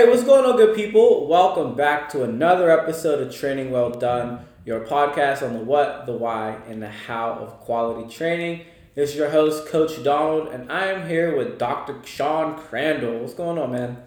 Hey, what's going on, good people? Welcome back to another episode of Training Well Done, your podcast on the what, the why, and the how of quality training. It's your host, Coach Donald, and I am here with Dr. Sean Crandall. What's going on, man?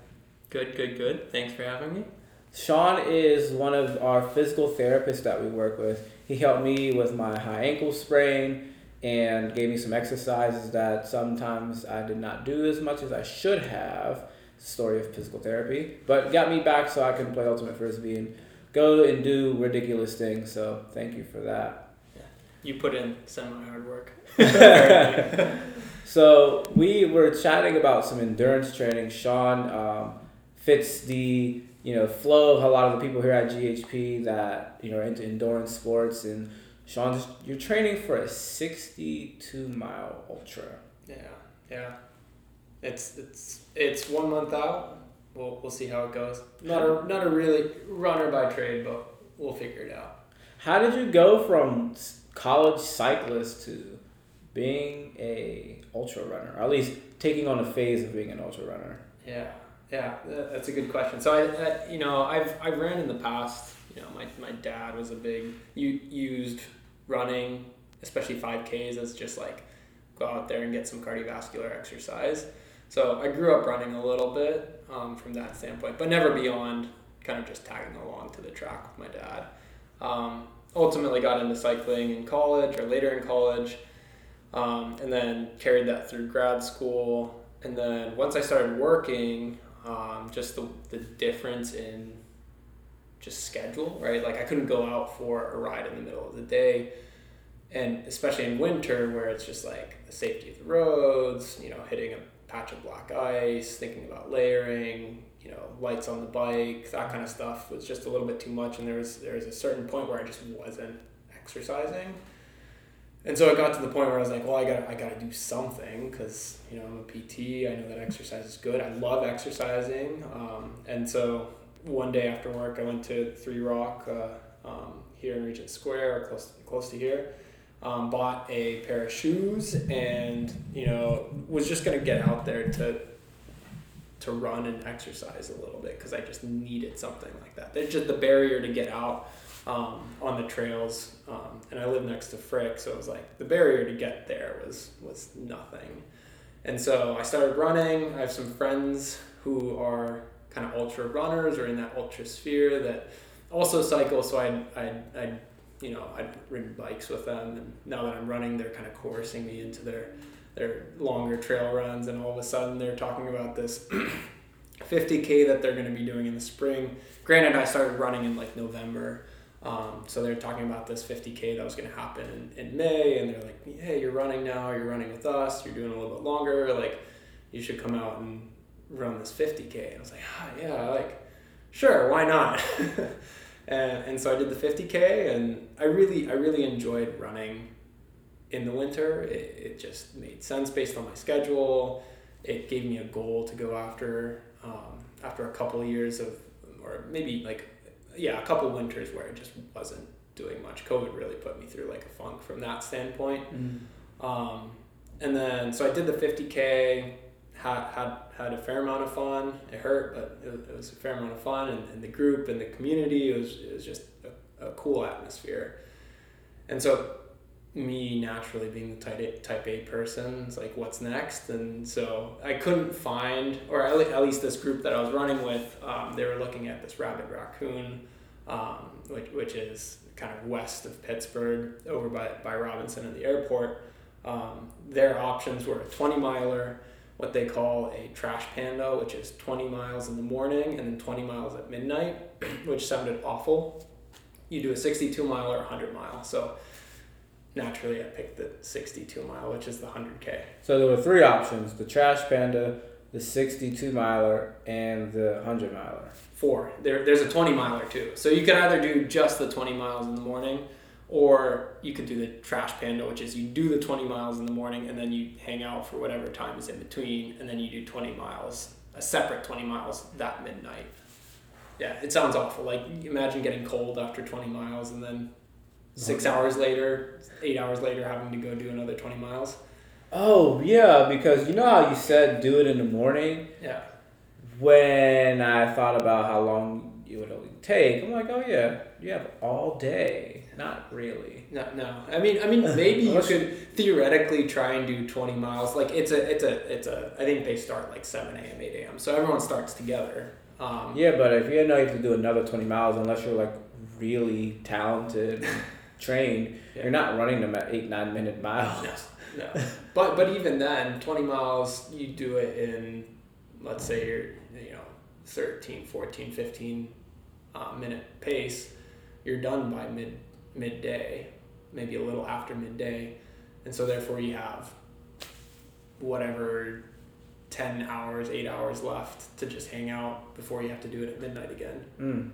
Good, good, good. Thanks for having me. Sean is one of our physical therapists that we work with. He helped me with my high ankle sprain and gave me some exercises that sometimes I did not do as much as I should have. Story of physical therapy, but got me back so I can play Ultimate Frisbee and go and do ridiculous things. So thank you for that. Yeah. You put in semi hard work. so we were chatting about some endurance training. Sean um, fits the you know flow of a lot of the people here at GHP that you know are into endurance sports and Sean, you're training for a 62 mile ultra. Yeah, yeah. It's it's it's one month out. We'll we'll see how it goes. Not a not a really runner by trade, but we'll figure it out. How did you go from college cyclist to being a ultra runner, or at least taking on a phase of being an ultra runner? Yeah, yeah, that's a good question. So I, I you know, I've I ran in the past. You know, my, my dad was a big you used running, especially five Ks, as just like go out there and get some cardiovascular exercise. So I grew up running a little bit um, from that standpoint, but never beyond kind of just tagging along to the track with my dad. Um, ultimately got into cycling in college or later in college, um, and then carried that through grad school. And then once I started working, um, just the, the difference in just schedule, right? Like I couldn't go out for a ride in the middle of the day. And especially in winter where it's just like the safety of the roads, you know, hitting a patch of black ice, thinking about layering, you know, lights on the bike, that kind of stuff was just a little bit too much. And there was there was a certain point where I just wasn't exercising, and so it got to the point where I was like, well, I got I got to do something because you know I'm a PT. I know that exercise is good. I love exercising, um, and so one day after work, I went to Three Rock uh, um, here in Regent Square, close close to here um, bought a pair of shoes and you know was just gonna get out there to to run and exercise a little bit because I just needed something like that. There's just the barrier to get out um, on the trails, um, and I live next to Frick, so it was like the barrier to get there was was nothing. And so I started running. I have some friends who are kind of ultra runners or in that ultra sphere that also cycle. So I I I you know, I'd ridden bikes with them, and now that I'm running, they're kind of coercing me into their their longer trail runs, and all of a sudden they're talking about this 50k that they're going to be doing in the spring. Granted, I started running in like November, um, so they're talking about this 50k that was going to happen in, in May, and they're like, "Hey, you're running now. You're running with us. You're doing a little bit longer. Like, you should come out and run this 50k." And I was like, ah, "Yeah, like, sure, why not?" and, and so I did the 50k, and I really I really enjoyed running in the winter. It, it just made sense based on my schedule. It gave me a goal to go after um, after a couple of years of, or maybe like, yeah, a couple winters where it just wasn't doing much. COVID really put me through like a funk from that standpoint. Mm. Um, and then so I did the 50k had, had, had a fair amount of fun. It hurt, but it, it was a fair amount of fun. And, and the group and the community, it was, it was just a, a cool atmosphere. And so, me naturally being the type A, type A person, it's like, what's next? And so, I couldn't find, or at least this group that I was running with, um, they were looking at this Rabid Raccoon, um, which, which is kind of west of Pittsburgh, over by, by Robinson and the airport. Um, their options were a 20 miler what they call a trash panda, which is 20 miles in the morning and then 20 miles at midnight, which sounded awful. You do a 62 mile or 100 mile. So naturally, I picked the 62 mile, which is the 100K. So there were three options the trash panda, the 62 miler, and the 100 miler. Four. There, there's a 20 miler too. So you can either do just the 20 miles in the morning or you could do the trash panda, which is you do the 20 miles in the morning and then you hang out for whatever time is in between, and then you do 20 miles, a separate 20 miles that midnight. Yeah, it sounds awful. Like, imagine getting cold after 20 miles and then six mm-hmm. hours later, eight hours later, having to go do another 20 miles. Oh, yeah, because you know how you said do it in the morning? Yeah. when I thought about how long it would only take, I'm like, oh yeah, you have all day. Not really. No, no. I mean, I mean, maybe you could theoretically try and do 20 miles. Like it's a, it's a, it's a. I think they start like 7 a.m., 8 a.m. So everyone starts together. Um, yeah, but if you know you have to do another 20 miles, unless you're like really talented, trained, yeah. you're not running them at eight, nine minute miles. No, no. but but even then, 20 miles, you do it in, let's say you're, you know, 13, 14, 15 uh, minute pace. You're done by mid midday, maybe a little after midday, and so therefore you have whatever 10 hours, 8 hours left to just hang out before you have to do it at midnight again. Mm.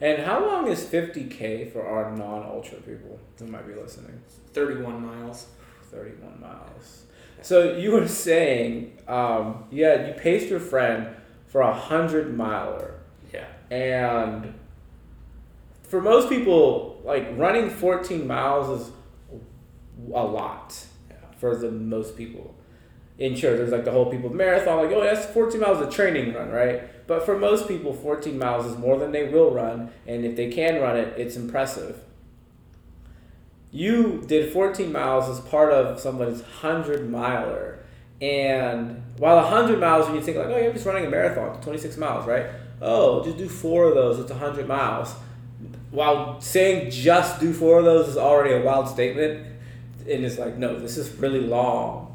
And how long is 50K for our non ultra people who might be listening? 31 miles. 31 miles. So you were saying, um, yeah, you paced your friend for a 100 miler. Yeah. And for most people, like running 14 miles is a lot yeah. for the most people. In sure, there's like the whole people marathon, like, oh, that's 14 miles a training run, right? But for most people, 14 miles is more than they will run, and if they can run it, it's impressive. You did 14 miles as part of someone's 100 miler. And while 100 miles, when you think, like, oh, you're just running a marathon, 26 miles, right? Oh, just do four of those, it's 100 miles while saying just do four of those is already a wild statement, and it's like, no, this is really long.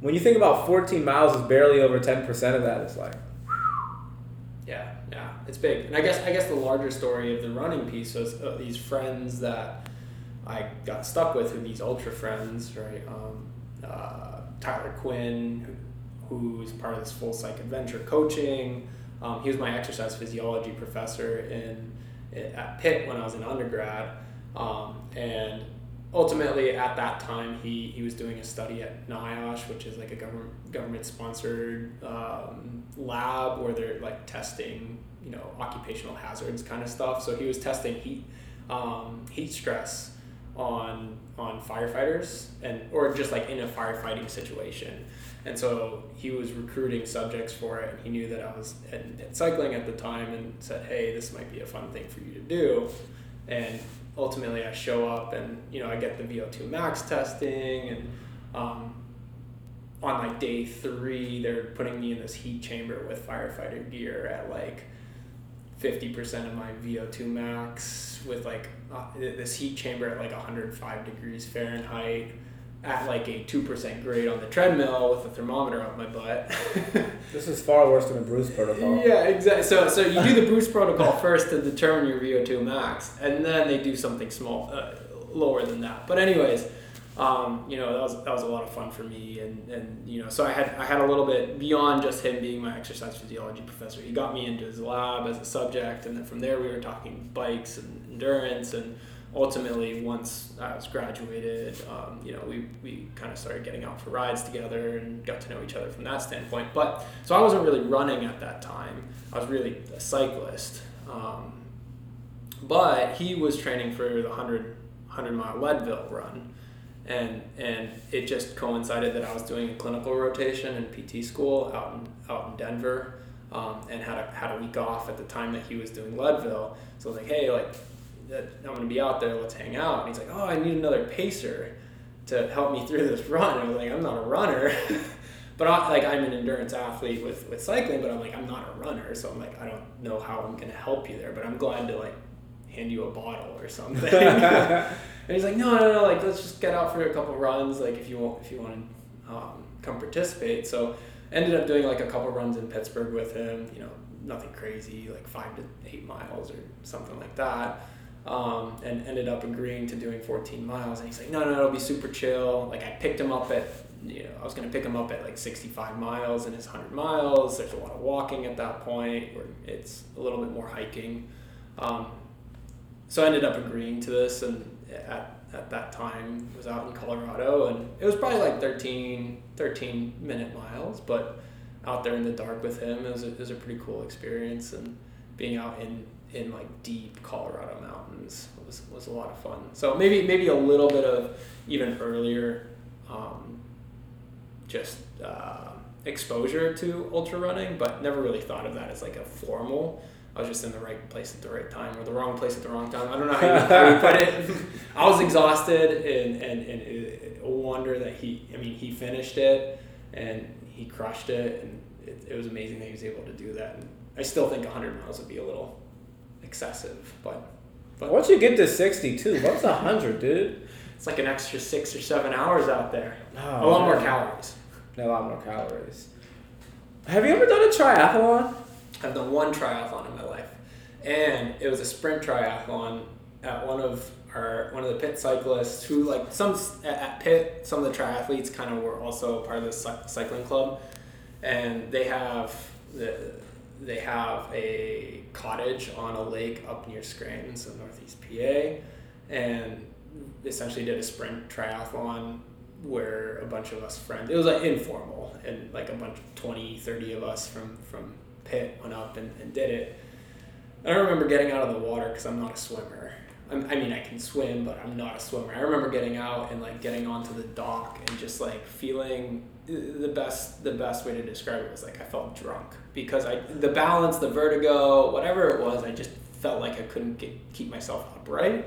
When you think about 14 miles is barely over 10% of that, it's like, yeah, yeah, it's big. And I guess I guess the larger story of the running piece was uh, these friends that I got stuck with, who these ultra friends, right? Um, uh, Tyler Quinn, who, who's part of this full psych adventure coaching. Um, he was my exercise physiology professor in at Pitt when I was an undergrad. Um, and ultimately, at that time, he, he was doing a study at NIOSH, which is like a government government sponsored um, lab where they're like testing, you know, occupational hazards kind of stuff. So he was testing heat um, heat stress on on firefighters and or just like in a firefighting situation. And so he was recruiting subjects for it, and he knew that I was at, at cycling at the time and said, hey, this might be a fun thing for you to do. And ultimately, I show up and, you know, I get the VO2 max testing, and um, on like day three, they're putting me in this heat chamber with firefighter gear at like 50% of my VO2 max with like uh, this heat chamber at like 105 degrees Fahrenheit at like a 2% grade on the treadmill with a thermometer up my butt. this is far worse than a Bruce protocol. Yeah, exactly. So, so you do the Bruce protocol first to determine your VO2 max, and then they do something small, uh, lower than that. But anyways, um, you know that was that was a lot of fun for me, and, and you know so I had I had a little bit beyond just him being my exercise physiology professor. He got me into his lab as a subject, and then from there we were talking bikes and endurance and ultimately, once I was graduated, um, you know, we, we kind of started getting out for rides together and got to know each other from that standpoint. But so I wasn't really running at that time. I was really a cyclist. Um, but he was training for the 100, 100 mile Leadville run. And, and it just coincided that I was doing a clinical rotation in PT school out in, out in Denver. Um, and had a, had a week off at the time that he was doing Leadville. So I was like, hey, like, that I'm gonna be out there. Let's hang out. And he's like, oh, I need another pacer to help me through this run. And I was like, I'm not a runner, but I, like I'm an endurance athlete with with cycling, but I'm like I'm not a runner, so I'm like I don't know how I'm gonna help you there. But I'm glad to like hand you a bottle or something. and he's like, no, no, no, like let's just get out for a couple runs, like if you want if you want to um, come participate. So ended up doing like a couple runs in Pittsburgh with him. You know, nothing crazy, like five to eight miles or something like that um, and ended up agreeing to doing 14 miles. And he's like, no, no, it'll be super chill. Like I picked him up at, you know, I was gonna pick him up at like 65 miles and his 100 miles. There's a lot of walking at that point, where it's a little bit more hiking. Um, so I ended up agreeing to this, and at, at that time was out in Colorado, and it was probably like 13, 13 minute miles, but out there in the dark with him, it was a, it was a pretty cool experience, and being out in in like deep Colorado mountains was, was a lot of fun. So maybe maybe a little bit of even earlier, um, just uh, exposure to ultra running, but never really thought of that as like a formal. I was just in the right place at the right time, or the wrong place at the wrong time. I don't know how you, how you put it. I was exhausted, and and and it, a wonder that he. I mean, he finished it, and he crushed it, and it, it was amazing that he was able to do that. And I still think 100 miles would be a little excessive, but. But once you get to 62, what's 100, dude? It's like an extra six or seven hours out there. Oh, a lot man. more calories. A lot more calories. Have you ever done a triathlon? I've done one triathlon in my life, and it was a sprint triathlon at one of our one of the Pitt cyclists who like some at Pitt some of the triathletes kind of were also part of the cycling club, and they have the they have a cottage on a lake up near Scranton, so northeast PA, and essentially did a sprint triathlon where a bunch of us friends it was like informal and like a bunch of 20 30 of us from from Pitt went up and, and did it. I remember getting out of the water because i'm not a swimmer. I'm, i mean i can swim but i'm not a swimmer. I remember getting out and like getting onto the dock and just like feeling the best the best way to describe it was like i felt drunk because i the balance the vertigo whatever it was i just felt like i couldn't get, keep myself upright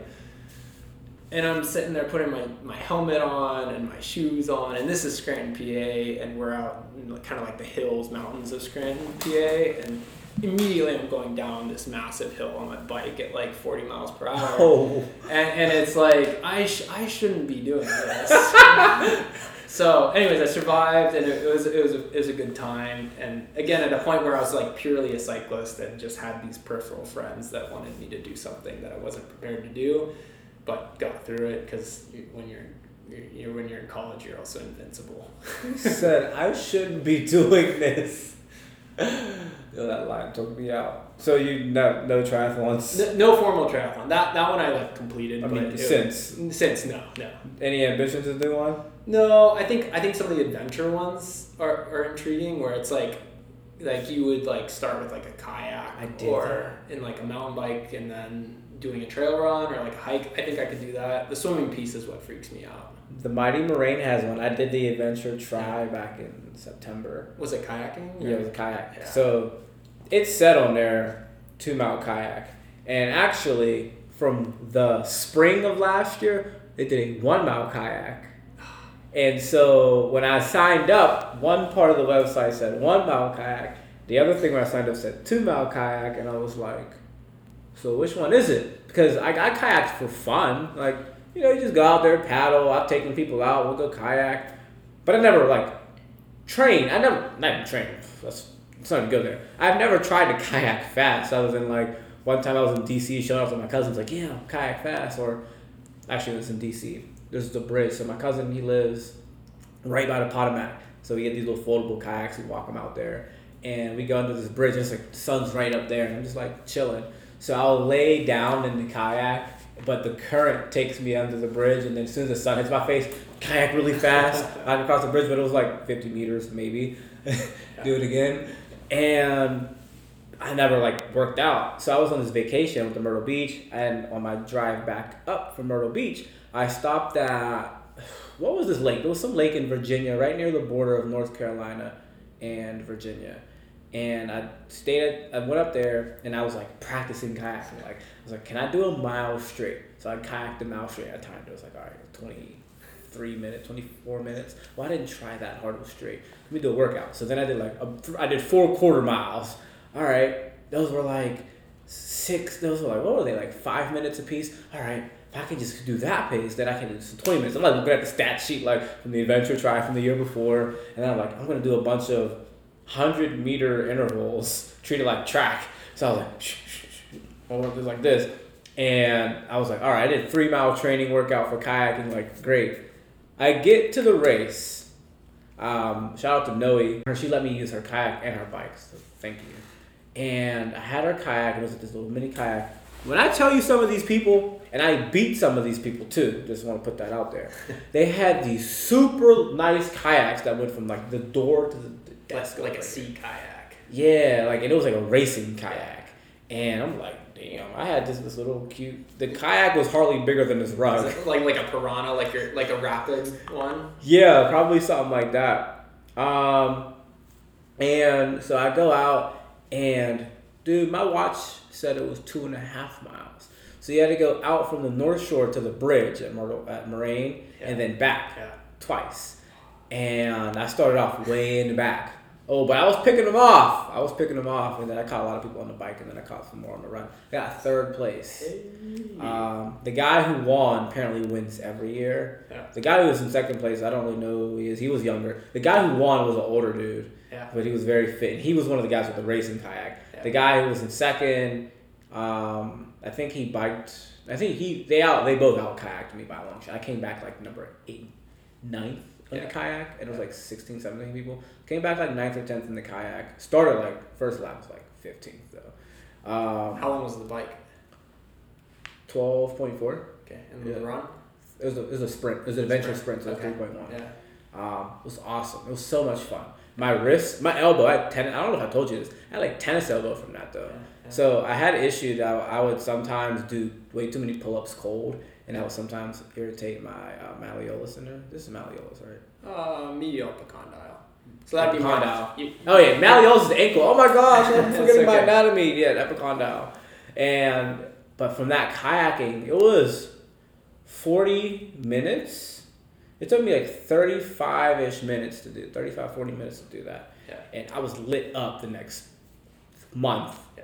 and I'm sitting there putting my, my helmet on and my shoes on, and this is Scranton, PA, and we're out in kind of like the hills, mountains of Scranton, PA, and immediately I'm going down this massive hill on my bike at like 40 miles per hour. Oh. And, and it's like, I, sh- I shouldn't be doing this. so, anyways, I survived, and it, it, was, it, was a, it was a good time. And again, at a point where I was like purely a cyclist and just had these peripheral friends that wanted me to do something that I wasn't prepared to do but got through it because when you're, you're, when you're in college, you're also invincible. said I shouldn't be doing this. Yo, that line took me out. So you no no triathlons? No, no formal triathlon. That that one I like completed. I mean, since since no no. Any ambitions to do one? No, I think I think some of the adventure ones are, are intriguing. Where it's like like you would like start with like a kayak or that. in like a mountain bike and then doing a trail run or like a hike. I think I could do that. The swimming piece is what freaks me out. The Mighty Moraine has one. I did the adventure tri back in September. Was it kayaking? Yeah, it was a kayak. Yeah. So it's set on there two mile kayak. And actually, from the spring of last year, they did a one mile kayak. And so when I signed up, one part of the website said one mile kayak. The other thing when I signed up said two mile kayak, and I was like, so which one is it? Because I, I kayaked for fun. Like, you know, you just go out there, paddle. I've taken people out, we'll go kayak. But I never, like, train. I never, never trained. That's, that's not go there. I've never tried to kayak fast. other than, like, one time I was in DC showing off to my cousins, like, yeah, kayak fast. Or actually, it was in DC. This is the bridge. So my cousin, he lives right by the Potomac. So we get these little foldable kayaks. We walk them out there. And we go under this bridge, and it's like the sun's right up there, and I'm just like chilling. So I'll lay down in the kayak, but the current takes me under the bridge, and then as soon as the sun hits my face, kayak really fast. I can cross the bridge, but it was like 50 meters maybe. Do it again, and I never like worked out. So I was on this vacation with the Myrtle Beach, and on my drive back up from Myrtle Beach, I stopped at what was this lake? There was some lake in Virginia, right near the border of North Carolina and Virginia and I stayed. At, I went up there and I was like practicing kayaking. Like I was like, can I do a mile straight? So I kayaked a mile straight. I timed it. was like, all right, twenty three minutes, twenty four minutes. Well, I didn't try that hard of straight. Let me do a workout. So then I did like a, I did four quarter miles. All right, those were like six. Those were like what were they like five minutes a piece? All right. I can just do that pace, then I can do some 20 minutes. I'm like looking at the stat sheet like from the adventure tri from the year before, and I'm like, I'm gonna do a bunch of 100 meter intervals treated like track. So I was like. I went like this. And I was like, all right, I did three mile training workout for kayaking. Like, great. I get to the race. Um, shout out to Noe. She let me use her kayak and her bike. So thank you. And I had her kayak. It was this little mini kayak. When I tell you some of these people, and I beat some of these people too, just want to put that out there. they had these super nice kayaks that went from like the door to the like, like a sea kayak. Yeah, like and it was like a racing kayak, and I'm like, damn, I had this this little cute. The kayak was hardly bigger than this rug. Like like a piranha, like your like a rapid one. Yeah, probably something like that. Um, And so I go out, and dude, my watch said it was two and a half miles. So you had to go out from the North Shore to the bridge at, Mor- at Moraine Yeah. and then back Yeah. twice. And I started off way in the back. Oh, but I was picking them off. I was picking them off, and then I caught a lot of people on the bike, and then I caught some more on the run. I got third place. Um, the guy who won apparently wins every year. Yeah. The guy who was in second place, I don't really know who he is. He was younger. The guy who won was an older dude, Yeah. but he was very fit. And he was one of the guys with the racing kayak. The guy who was in second, um, I think he biked. I think he they out they both out kayaked me by a long shot. I came back like number eight, ninth in Yeah. the kayak, and it was like 16, 17 people. Came back like ninth or tenth in the kayak. Started like first lap was like fifteenth though. Um, How long was the bike? twelve point four. Okay, and Yeah. the run. It was a, it was a sprint. It was an adventure sprint, so it was Okay. three point one. Yeah. Um, it was awesome. It was so much fun. My wrist, my elbow, I had ten. I don't know if I told you this. I had like tennis elbow from that though. So I had an issue that I would sometimes do way too many pull ups cold, and that would sometimes irritate my uh, malleolus in there. This is malleolus, right? Uh, medial epicondyle. So that'd be Epicondyle. more. You, Oh yeah, malleolus is the ankle. Oh my gosh, I'm forgetting my okay. anatomy. Yeah, epicondyle. And but from that kayaking, it was forty minutes. It took me like 35 ish minutes to do 35, 40 minutes to do that. Yeah. And I was lit up the next month.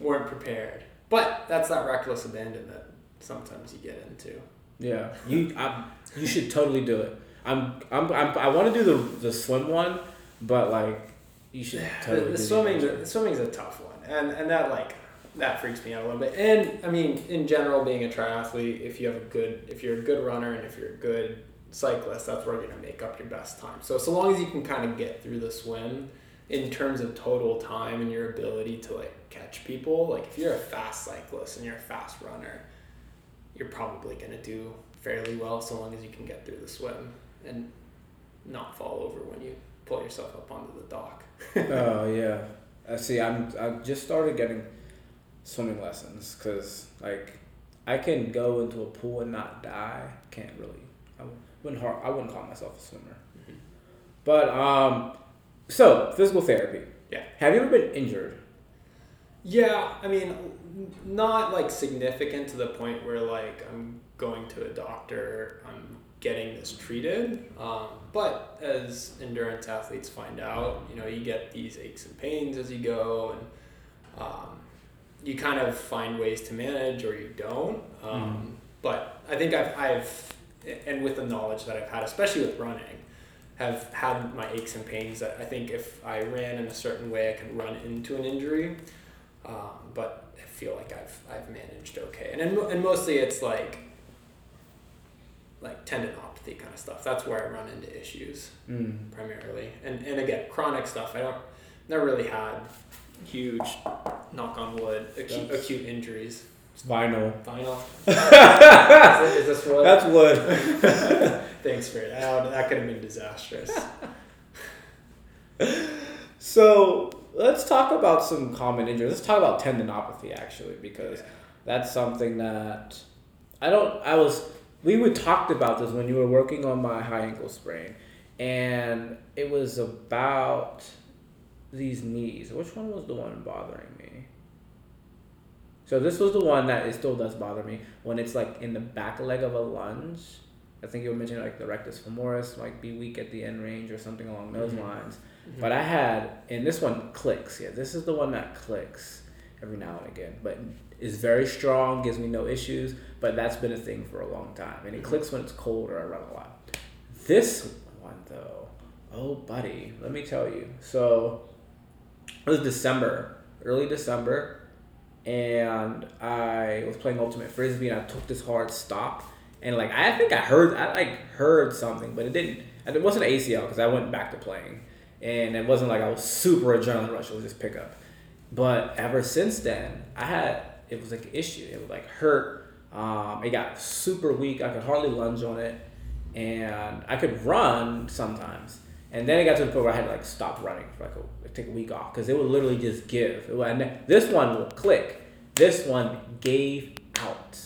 weren't prepared. But that's that reckless abandon that sometimes you get into. Yeah, you I, you should totally do it. I'm I'm, I'm I want to do the the swim one, but like you should totally. the, the swimming, the swimming's a tough one, and and that like that freaks me out a little bit. And I mean, in general, being a triathlete, if you have a good, if you're a good runner and if you're a good cyclist, that's where you're gonna make up your best time. So so long as you can kind of get through the swim, in terms of total time and your ability to like catch people, like if you're a fast cyclist and you're a fast runner, you're probably gonna do fairly well so long as you can get through the swim and not fall over when you pull yourself up onto the dock. oh yeah, I see. I'm I just started getting swimming lessons because like I can go into a pool and not die. Can't really. I wouldn't I wouldn't call myself a swimmer. Mhm. But um, so physical therapy. Yeah. Have you ever been injured? Yeah, I mean, not like significant to the point where like I'm going to a doctor, I'm getting this treated. Um, but as endurance athletes find out, you know, you get these aches and pains as you go, and um, you kind of find ways to manage or you don't. Um, But I think I've, I've, and with the knowledge that I've had, especially with running, have had my aches and pains I think if I ran in a certain way, I could run into an injury. Um, but I feel like I've I've managed okay, and and, and mostly it's like like tendinopathy kind of stuff. That's where I run into issues Mm. primarily, and and again chronic stuff. I don't never really had huge knock on wood acute, acute injuries. It's vinyl. Final. is, it- is this wood? That's wood. Thanks for it. That, that could have been disastrous. So let's talk about some common injuries. Let's talk about tendinopathy actually, because that's something that I don't. I was. We would talked about this when you were working on my high ankle sprain, and it was about these knees. Which one was the one bothering me? So this was the one that it still does bother me when it's like in the back leg of a lunge. I think you were mentioning like the rectus femoris like be weak at the end range or something along those Mhm. lines. But I had, and this one clicks. Yeah, this is the one that clicks every now and again, but is very strong, gives me no issues. But that's been a thing for a long time, and it Mhm. clicks when it's cold or I run a lot. This one though, oh buddy, let me tell you. So it was December, early December, and I was playing ultimate frisbee, and I took this hard stop, and like I think I heard, I like heard something, but it didn't. It wasn't ACL because I went back to playing, and it wasn't like I was super adrenaline rush. It was just pickup. But ever since then, I had it was like an issue. It would like hurt. Um, it got super weak. I could hardly lunge on it, and I could run sometimes. And then it got to the point where I had to like stop running for like a take a week off because it would literally just give. Would, and this one would click. This one gave out,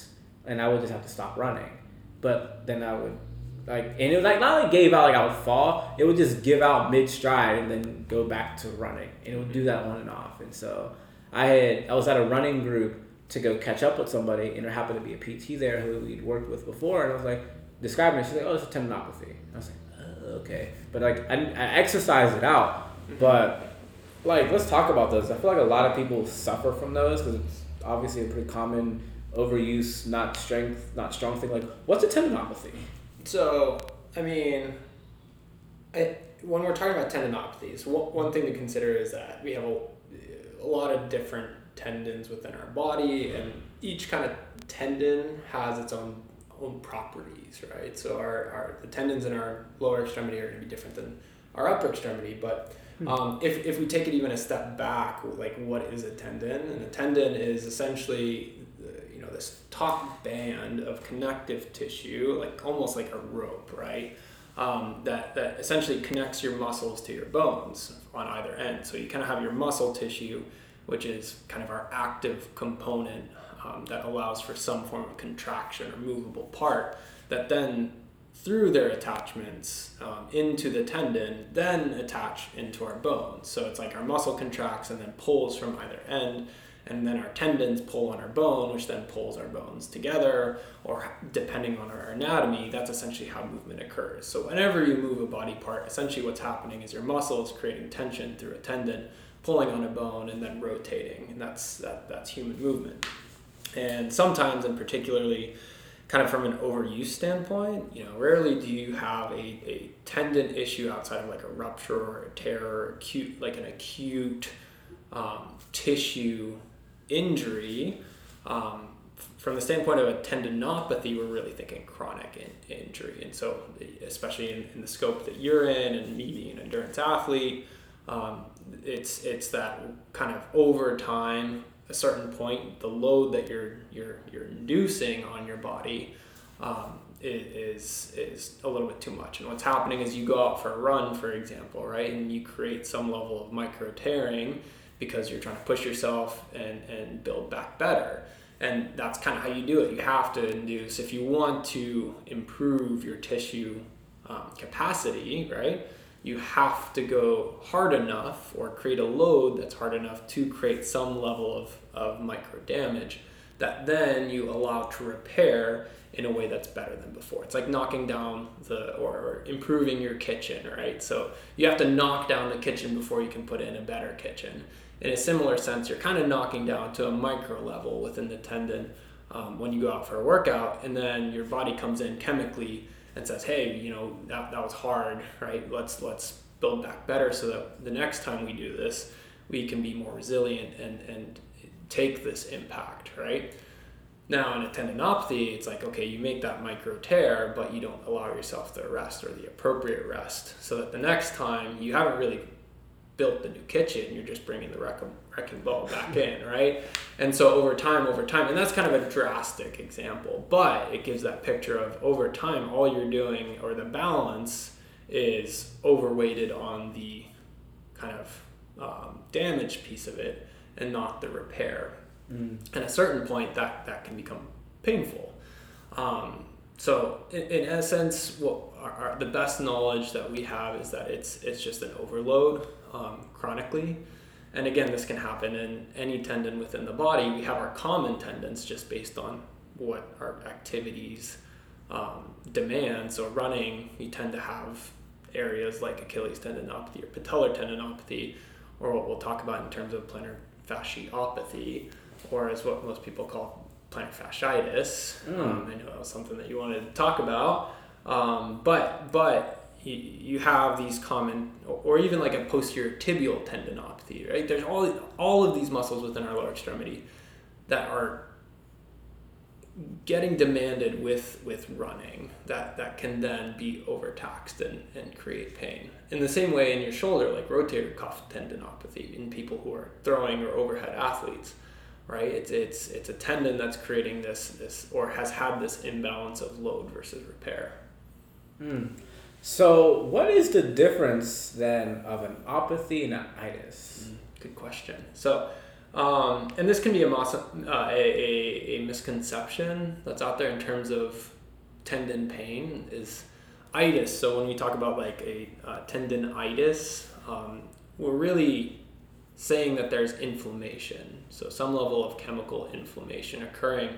and I would just have to stop running. But then I would like and it was like not only gave out like I would fall, it would just give out mid stride and then go back to running, and it would do that on and off. And so I had I was at a running group to go catch up with somebody, and there happened to be a PT there who we'd worked with before, and I was like describing it. She's like, "Oh, it's a tendinopathy." I was like, oh, "Okay," but like I, I exercised it out, mm-hmm. but like let's talk about those. I feel like a lot of people suffer from those because it's obviously a pretty common overuse, not strength, not strong thing. Like, what's a tendinopathy? So, I mean, I, when we're talking about tendinopathies, one, one thing to consider is that we have a, a lot of different tendons within our body, and each kind of tendon has its own own properties, right? So our, our the tendons in our lower extremity are going to be different than our upper extremity, but um, if, if we take it even a step back, like what is a tendon? And a tendon is essentially, uh, you know, this top band of connective tissue, like almost like a rope, right? Um, that, that essentially connects your muscles to your bones on either end. So you kind of have your muscle tissue, which is kind of our active component um, that allows for some form of contraction or movable part that then through their attachments um, into the tendon, then attach into our bones. So it's like our muscle contracts and then pulls from either end, and then our tendons pull on our bone, which then pulls our bones together, or depending on our anatomy, that's essentially how movement occurs. So whenever you move a body part, essentially what's happening is your muscle is creating tension through a tendon, pulling on a bone, and then rotating, and that's that, that's human movement. And sometimes, and particularly kind of from an overuse standpoint, you know, rarely do you have a, a tendon issue outside of like a rupture or a tear or acute, like an acute um, tissue injury. Um, from the standpoint of a tendinopathy, we're really thinking chronic in, injury. And so, especially in, in, the scope that you're in, and me being an endurance athlete, um, it's it's that kind of over time a certain point, the load that you're you're you're inducing on your body um, is is a little bit too much. And what's happening is you go out for a run, for example, right, and you create some level of micro tearing because you're trying to push yourself and and build back better. And that's kind of how you do it. You have to induce if you want to improve your tissue um, capacity, right? You have to go hard enough or create a load that's hard enough to create some level of, of micro damage that then you allow to repair in a way that's better than before. It's like knocking down the or, or, improving your kitchen, right? So you have to knock down the kitchen before you can put in a better kitchen. In a similar sense, you're kind of knocking down to a micro level within the tendon um, when you go out for a workout, and then your body comes in chemically and says, hey, you know, that, that was hard, right? Let's let's build back better so that the next time we do this, we can be more resilient and, and take this impact, right? Now, in a tendinopathy, it's like, okay, you make that micro tear, but you don't allow yourself the rest or the appropriate rest so that the next time you haven't really built the new kitchen, you're just bringing the wrecking, can ball back in, right? And so over time, over time, and that's kind of a drastic example, but it gives that picture of over time, all you're doing or the balance is overweighted on the kind of um, damage piece of it and not the repair. Mm. At a certain point, that, that can become painful. Um, so in, in essence, what our, our, the best knowledge that we have is that it's it's just an overload um, chronically. And again, this can happen in any tendon within the body. We have our common tendons just based on what our activities um, demand. So running, you tend to have areas like Achilles tendinopathy or patellar tendinopathy, or what we'll talk about in terms of plantar fasciopathy, or as what most people call plantar fasciitis. Mm. Um, I know that was something that you wanted to talk about. Um, but but you have these common, or even like a posterior tibial tendinopathy, right? There's all all of these muscles within our lower extremity that are getting demanded with with running that that can then be overtaxed and, and create pain in the same way in your shoulder like rotator cuff tendinopathy in people who are throwing or overhead athletes right it's it's it's a tendon that's creating this this or has had this imbalance of load versus repair mm. So, what is the difference then of an opathy and an itis? Mm, good question. So, um, and this can be a, uh, a, a, a, misconception that's out there in terms of tendon pain is itis. So when we talk about like a uh, tendonitis, um, we're really saying that there's inflammation. So some level of chemical inflammation occurring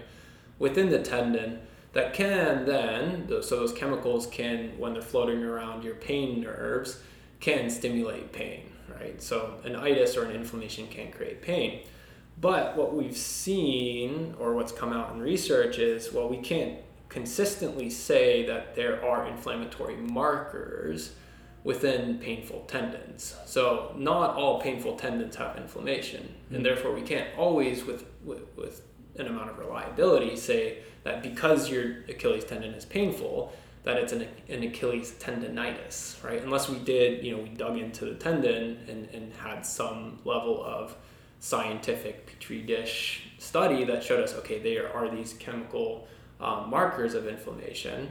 within the tendon that can then, so those chemicals can, when they're floating around your pain nerves, can stimulate pain, right? So an itis or an inflammation can create pain. But what we've seen, or what's come out in research, is well, we can't consistently say that there are inflammatory markers within painful tendons. So not all painful tendons have inflammation, and mm. therefore we can't always, with, with, with an amount of reliability, say that because your Achilles tendon is painful, that it's an, an Achilles tendonitis, right? Unless we did, you know, we dug into the tendon and, and had some level of scientific petri dish study that showed us, okay, there are these chemical um, markers of inflammation.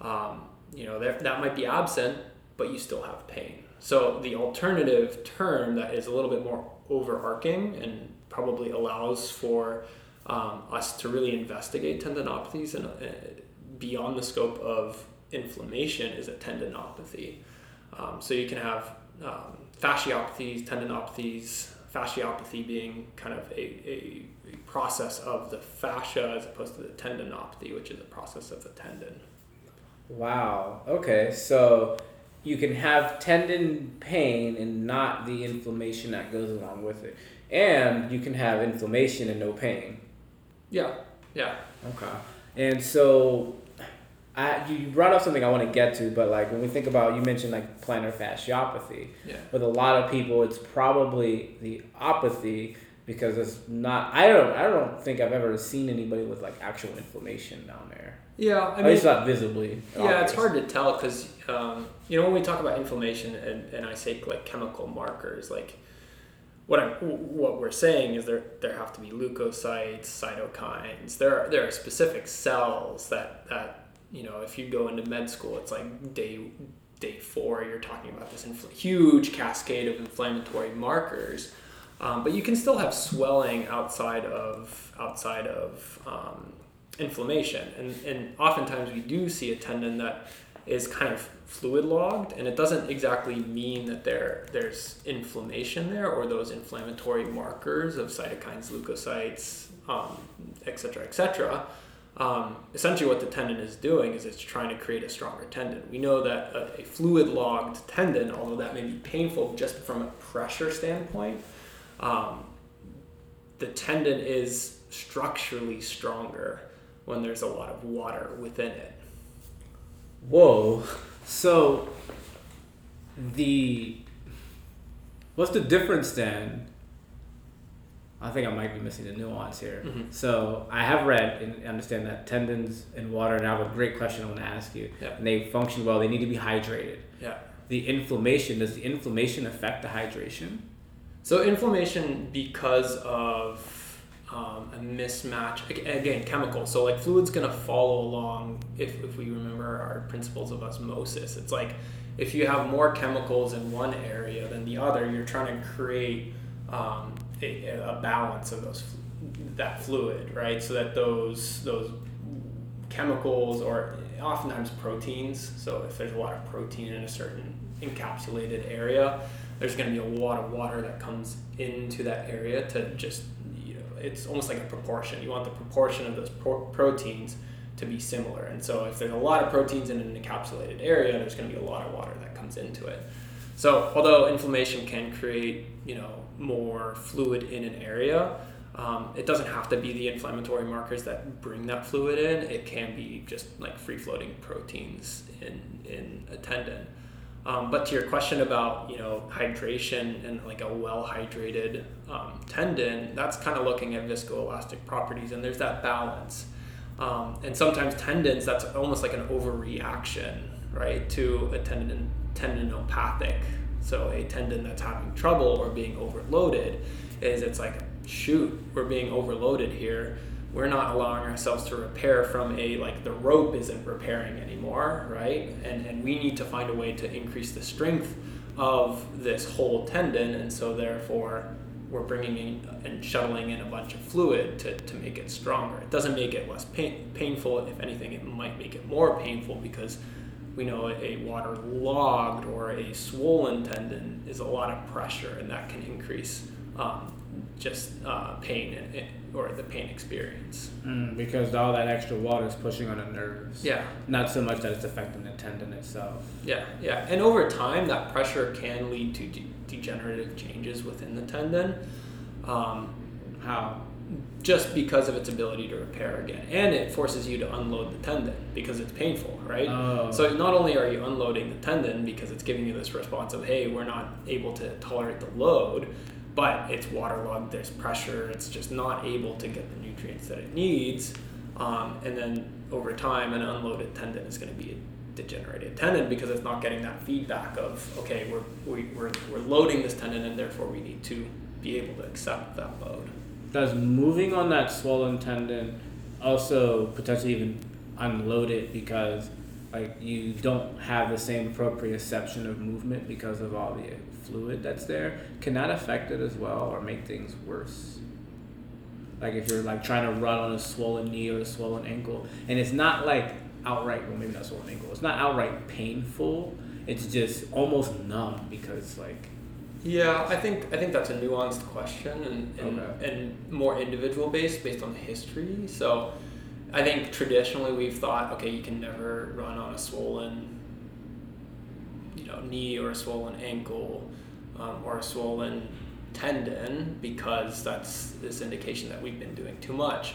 Um, you know, that, that might be absent, but you still have pain. So the alternative term that is a little bit more overarching and probably allows for um, us to really investigate tendinopathies and uh, beyond the scope of inflammation is a tendinopathy. Um, so you can have um, fasciopathies, tendinopathies, fasciopathy being kind of a, a, a, process of the fascia as opposed to the tendinopathy, which is a process of the tendon. Wow. Okay. So you can have tendon pain and not the inflammation that goes along with it. And you can have inflammation and no pain. Yeah. Yeah. Okay. And so I, you brought up something I want to get to, but like when we think about, you mentioned like plantar fasciopathy. Yeah. With a lot of people, it's probably the apathy because it's not. I don't. I don't think I've ever seen anybody with like actual inflammation down there. Yeah, I mean, it's not visibly. Yeah, obvious. it's hard to tell because um, you know when we talk about inflammation and, and I say like chemical markers, like what I'm what we're saying is there there have to be leukocytes, cytokines. There are there are specific cells that that you know, if you go into med school, it's like day day four, you're talking about this infl- huge cascade of inflammatory markers. Um, but you can still have swelling outside of outside of um, inflammation, and and oftentimes we do see a tendon that is kind of fluid logged, and it doesn't exactly mean that there there's inflammation there or those inflammatory markers of cytokines, leukocytes, um, et cetera, et cetera um, essentially what the tendon is doing is it's trying to create a stronger tendon. We know that a, a fluid logged tendon, although that may be painful just from a pressure standpoint, um, the tendon is structurally stronger when there's a lot of water within it. Whoa. So the what's the difference then I think I might be missing the nuance here. Mm-hmm. So I have read and understand that tendons and water, and I have a great question I want to ask you. Yeah. And they function well. They need to be hydrated. Yeah. The inflammation does the inflammation affect the hydration? So inflammation because of um, a mismatch again chemical. So like fluid's gonna follow along if if we remember our principles of osmosis. It's like if you have more chemicals in one area than the other, you're trying to create um, a, a balance of those that fluid, right? So that those those chemicals or oftentimes proteins. So if there's a lot of protein in a certain encapsulated area, there's going to be a lot of water that comes into that area to just it's almost like a proportion. You want the proportion of those pro- proteins to be similar. And so if there's a lot of proteins in an encapsulated area, there's going to be a lot of water that comes into it. So although inflammation can create, you know, more fluid in an area, um, it doesn't have to be the inflammatory markers that bring that fluid in. It can be just like free floating proteins in in a tendon. Um, but to your question about you know hydration and like a well hydrated um, tendon, that's kind of looking at viscoelastic properties, and there's that balance. Um, and sometimes tendons, that's almost like an overreaction, right, to a tendon tendinopathic. So a tendon that's having trouble or being overloaded is it's like, shoot, we're being overloaded here. We're not allowing ourselves to repair from a like the rope isn't repairing anymore, right? And and we need to find a way to increase the strength of this whole tendon, and so therefore we're bringing in and shuttling in a bunch of fluid to, to make it stronger. It doesn't make it less pain, painful. If anything, it might make it more painful because we know a waterlogged or a swollen tendon is a lot of pressure, and that can increase um, just uh, pain and, or the pain experience. Mm, because all that extra water is pushing on the nerves. Yeah. Not so much that it's affecting the tendon itself. Yeah, yeah. And over time, that pressure can lead to de- degenerative changes within the tendon. Um, How? Just because of its ability to repair again. And it forces you to unload the tendon because it's painful, right? Oh. So not only are you unloading the tendon because it's giving you this response of, hey, we're not able to tolerate the load, but it's waterlogged, there's pressure, it's just not able to get the nutrients that it needs. Um, and then over time, an unloaded tendon is going to be a degenerated tendon because it's not getting that feedback of, okay, we're, we, we're, we're loading this tendon and therefore we need to be able to accept that load. Does moving on that swollen tendon also potentially even unload it because like you don't have the same proprioception of movement because of all the fluid that's there? Can that affect it as well or make things worse? Like if you're like trying to run on a swollen knee or a swollen ankle, and it's not like outright, well maybe not a swollen ankle, it's not outright painful. It's just almost numb because like Yeah, I think I think that's a nuanced question and and, Okay. and more individual based based on the history. So I think traditionally we've thought, okay, you can never run on a swollen know, knee or a swollen ankle um, or a swollen tendon because that's this indication that we've been doing too much.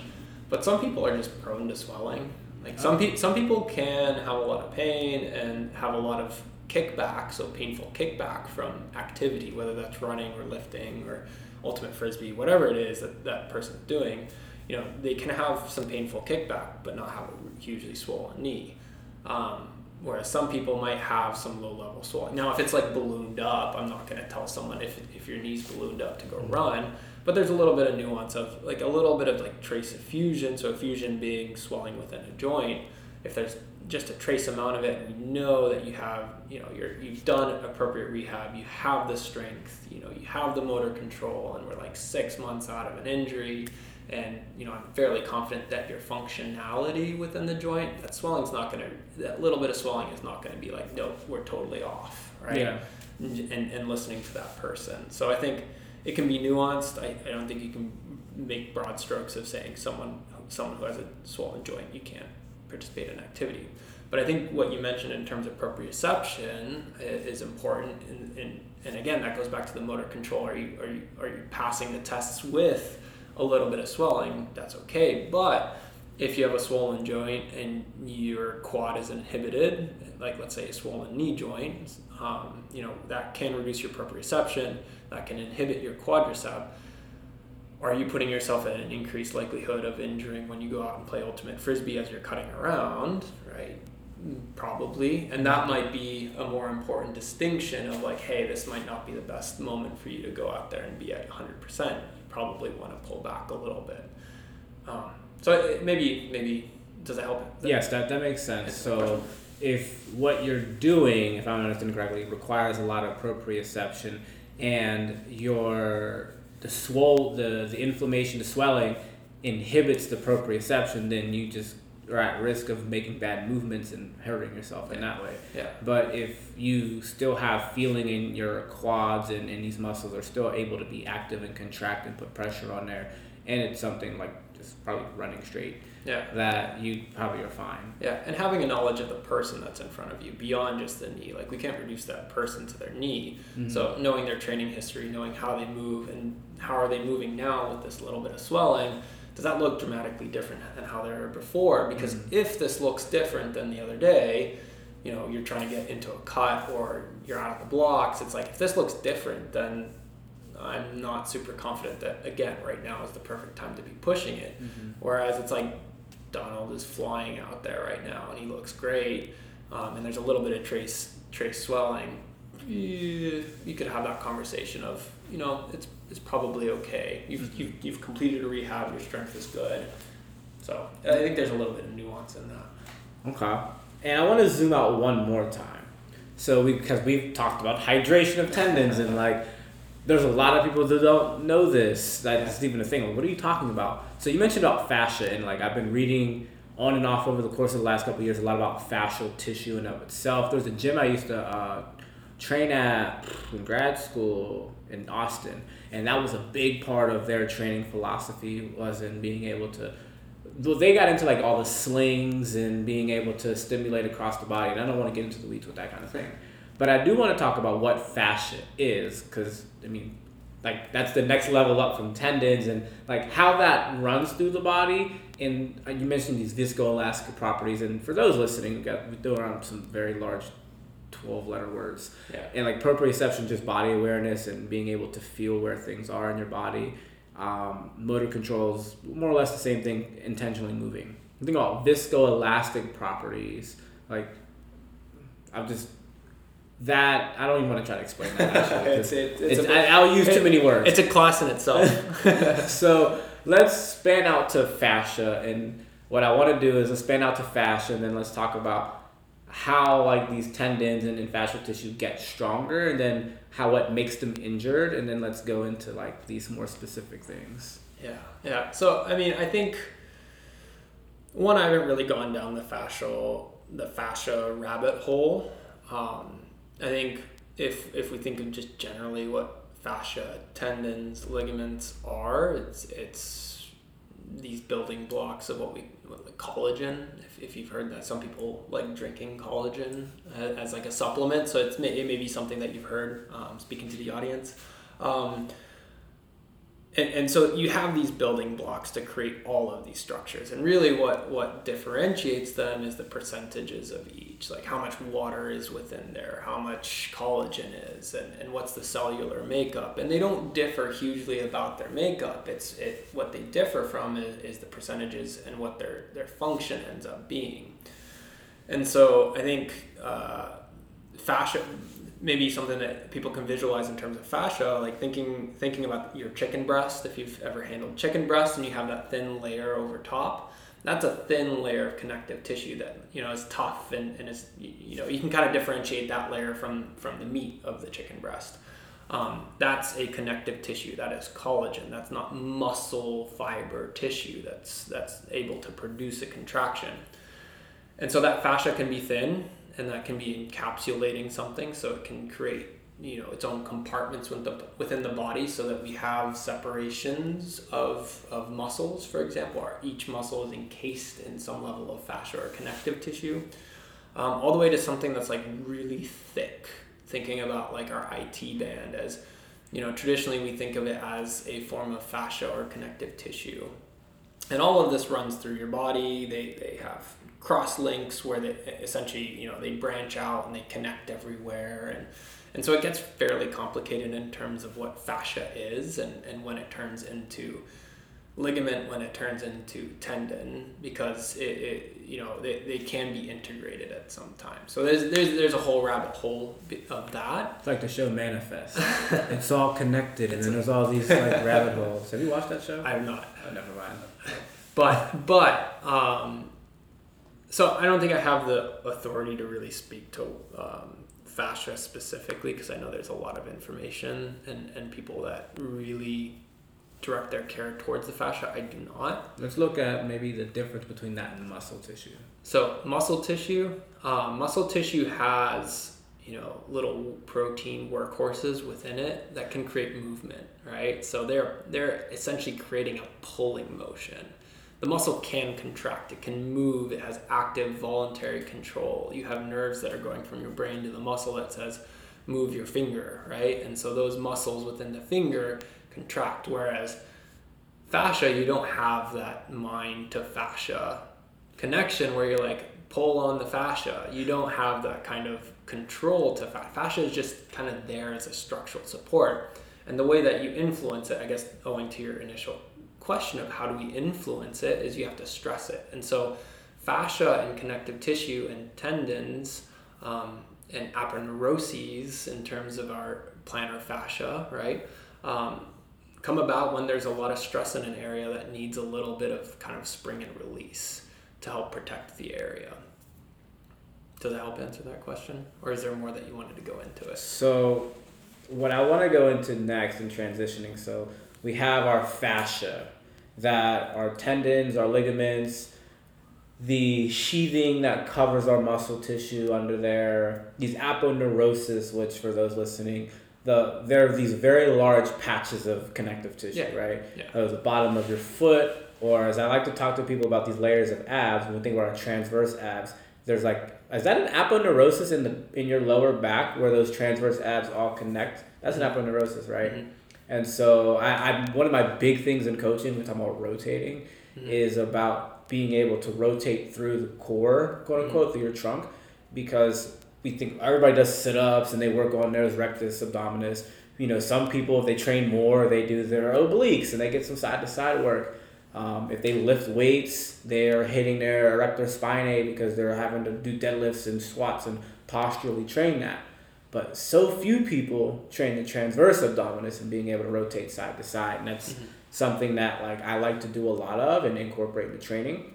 But some people are just prone to swelling. Like some pe- some people can have a lot of pain and have a lot of kickback, so painful kickback from activity, whether that's running or lifting or ultimate frisbee, whatever it is that that person's doing. You know, they can have some painful kickback, but not have a hugely swollen knee. Um, whereas some people might have some low level swelling. Now, if it's like ballooned up, I'm not going to tell someone if, if your knee's ballooned up to go mm-hmm. run, but there's a little bit of nuance of like a little bit of like trace effusion. So, effusion being swelling within a joint. If there's just a trace amount of it, and you know that you have, you know, you're, you've done appropriate rehab, you have the strength, you know, you have the motor control, and we're like six months out of an injury and you know I'm fairly confident that your functionality within the joint, that swelling's not going to, that little bit of swelling is not going to be like, nope, we're totally off, right? Yeah. And, and, listening to that person. So I think it can be nuanced. I, I don't think you can make broad strokes of saying someone someone who has a swollen joint you can't participate in activity. But I think what you mentioned in terms of proprioception is important, and, and, and again that goes back to the motor control. Are you are you are you passing the tests with a little bit of swelling? That's okay, but if you have a swollen joint and your quad is inhibited, like let's say a swollen knee joint, um, you know that can reduce your proprioception, that can inhibit your quadricep. Are you putting yourself at an increased likelihood of injuring when you go out and play ultimate frisbee as you're cutting around, right? Probably, and that might be a more important distinction of like, hey, this might not be the best moment for you to go out there and be at 100%. Probably want to pull back a little bit. Um, so it, maybe, maybe does that help? Yes, that, that makes sense. So if what you're doing, if I'm understanding correctly, requires a lot of proprioception and your the swell the, the inflammation, the swelling inhibits the proprioception, then you just are at risk of making bad movements and hurting yourself in that way. Yeah. But if you still have feeling in your quads and, and these muscles are still able to be active and contract and put pressure on there, and it's something like just probably running straight, Yeah. that you probably are fine. Yeah, and having a knowledge of the person that's in front of you beyond just the knee. Like we can't reduce that person to their knee. Mhm. So knowing their training history, knowing how they move and how are they moving now with this little bit of swelling, does that look dramatically different than how they were before? Because Mhm. if this looks different than the other day, you know, you're trying to get into a cut or you're out of the blocks, it's like if this looks different, then I'm not super confident that again right now is the perfect time to be pushing it. Mhm. Whereas it's like Donald is flying out there right now and he looks great, um, and there's a little bit of trace trace swelling. You could have that conversation of you know it's it's probably okay. You've, Mhm. you've you've completed a rehab. Your strength is good. So I think there's a little bit of nuance in that. Okay. And I want to zoom out one more time. So we because we've talked about hydration of tendons and like there's a lot of people that don't know this that it's even a thing. Like, what are you talking about? So you mentioned about fascia and like I've been reading on and off over the course of the last couple years a lot about fascial tissue in and of itself. There's a gym I used to uh, train at in grad school in Austin, and that was a big part of their training philosophy was in being able to. Well, they got into like all the slings and being able to stimulate across the body, and I don't want to get into the weeds with that kind of thing. But I do want to talk about what fascia is, because I mean, like that's the next level up from tendons and like how that runs through the body. And uh, you mentioned these viscoelastic properties, and for those listening, we got we threw around some very large 12 letter words. Yeah. And like proprioception, just body awareness and being able to feel where things are in your body. Um, motor controls, more or less the same thing, intentionally moving. Think about viscoelastic properties. Like, I'm just, that, I don't even want to try to explain that actually. it's, it, it's, it's, I, I'll use it- too many words. it's a class in itself. so let's span out to fascia and what i want to do is let's span out to fascia and then let's talk about how like these tendons and, fascial tissue get stronger and then how what makes them injured and then let's go into like these more specific things Yeah, yeah. So I mean, I think one I haven't really gone down the fascial the fascia rabbit hole. Um, I think if if we think of just generally what fascia, tendons, ligaments are, it's it's these building blocks of what we like collagen. If, if you've heard that, some people like drinking collagen as, as like a supplement. So it's it may be something that you've heard. Um, speaking to the audience. Um, and, and so you have these building blocks to create all of these structures. And really what what differentiates them is the percentages of each like how much water is within there how much collagen is and, and what's the cellular makeup. And they don't differ hugely about their makeup. It's it what they differ from is, is the percentages and what their their function ends up being. And so i think uh, fascia maybe something that people can visualize in terms of fascia, like thinking thinking about your chicken breast. If you've ever handled chicken breast and you have that thin layer over top, that's a thin layer of connective tissue that you know is tough and, and is you know you can kind of differentiate that layer from from the meat of the chicken breast. Um, that's a connective tissue. That is collagen. That's not muscle fiber tissue. That's that's able to produce a contraction. And so that fascia can be thin, and that can be encapsulating something, so it can create you know its own compartments within the, within the body, so that we have separations of of muscles. For example, each muscle is encased in some level of fascia or connective tissue, um, all the way to something that's like really thick. Thinking about like our IT band as you know traditionally we think of it as a form of fascia or connective tissue and all of this runs through your body they, they have cross links where they essentially you know they branch out and they connect everywhere. And and so it gets fairly complicated in terms of what fascia is and, and when it turns into ligament when it turns into tendon because it, it you know they, they can be integrated at some time. So there's there's, there's a whole rabbit hole of that. It's like the show manifest. It's all connected and then there's all these like rabbit holes. Have you watched that show? I have not. Oh, never mind. But but um, so I don't think I have the authority to really speak to um, fascia specifically because I know there's a lot of information and, and people that really direct their care towards the fascia. I do not. let's look at maybe the difference between that and muscle tissue So muscle tissue, um, muscle tissue has you know little protein workhorses within it that can create movement, right? So they're they're essentially creating a pulling motion. The muscle can contract, it can move, it has active voluntary control. You have nerves that are going from your brain to the muscle that says move your finger, right? And so those muscles within the finger contract, whereas fascia, you don't have that mind to fascia connection where you're like pull on the fascia. You don't have that kind of control to fascia. Fascia is just kind of there as a structural support. And the way that you influence it, I guess, owing to your initial question of how do we influence it, is you have to stress it. And so, fascia and connective tissue and tendons um, and aponeuroses, in terms of our plantar fascia, right, um, come about when there's a lot of stress in an area that needs a little bit of kind of spring and release to help protect the area. Does that help answer that question? Or is there more that you wanted to go into it? So, what I want to go into next in transitioning, so we have our fascia, that our tendons, our ligaments, the sheathing that covers our muscle tissue under there, these aponeurosis, which for those listening, the there are these very large patches of connective tissue, Yeah. right? Yeah. The bottom of your foot, or as I like to talk to people about these layers of abs, when we think about our transverse abs, there's like is that an aponeurosis in the in your lower back where those transverse abs all connect? That's an aponeurosis, right? Mhm. And so I, I one of my big things in coaching, we're talking about rotating, Mhm. is about being able to rotate through the core, quote unquote, through your trunk, because we think everybody does sit ups and they work on their rectus abdominis. You know, some people if they train more, they do their obliques and they get some side to side work. Um, if they lift weights, they're hitting their erector spinae because they're having to do deadlifts and squats and posturally train that. But so few people train the transverse abdominis and being able to rotate side to side, and that's Mhm. something that like I like to do a lot of and incorporate in the training.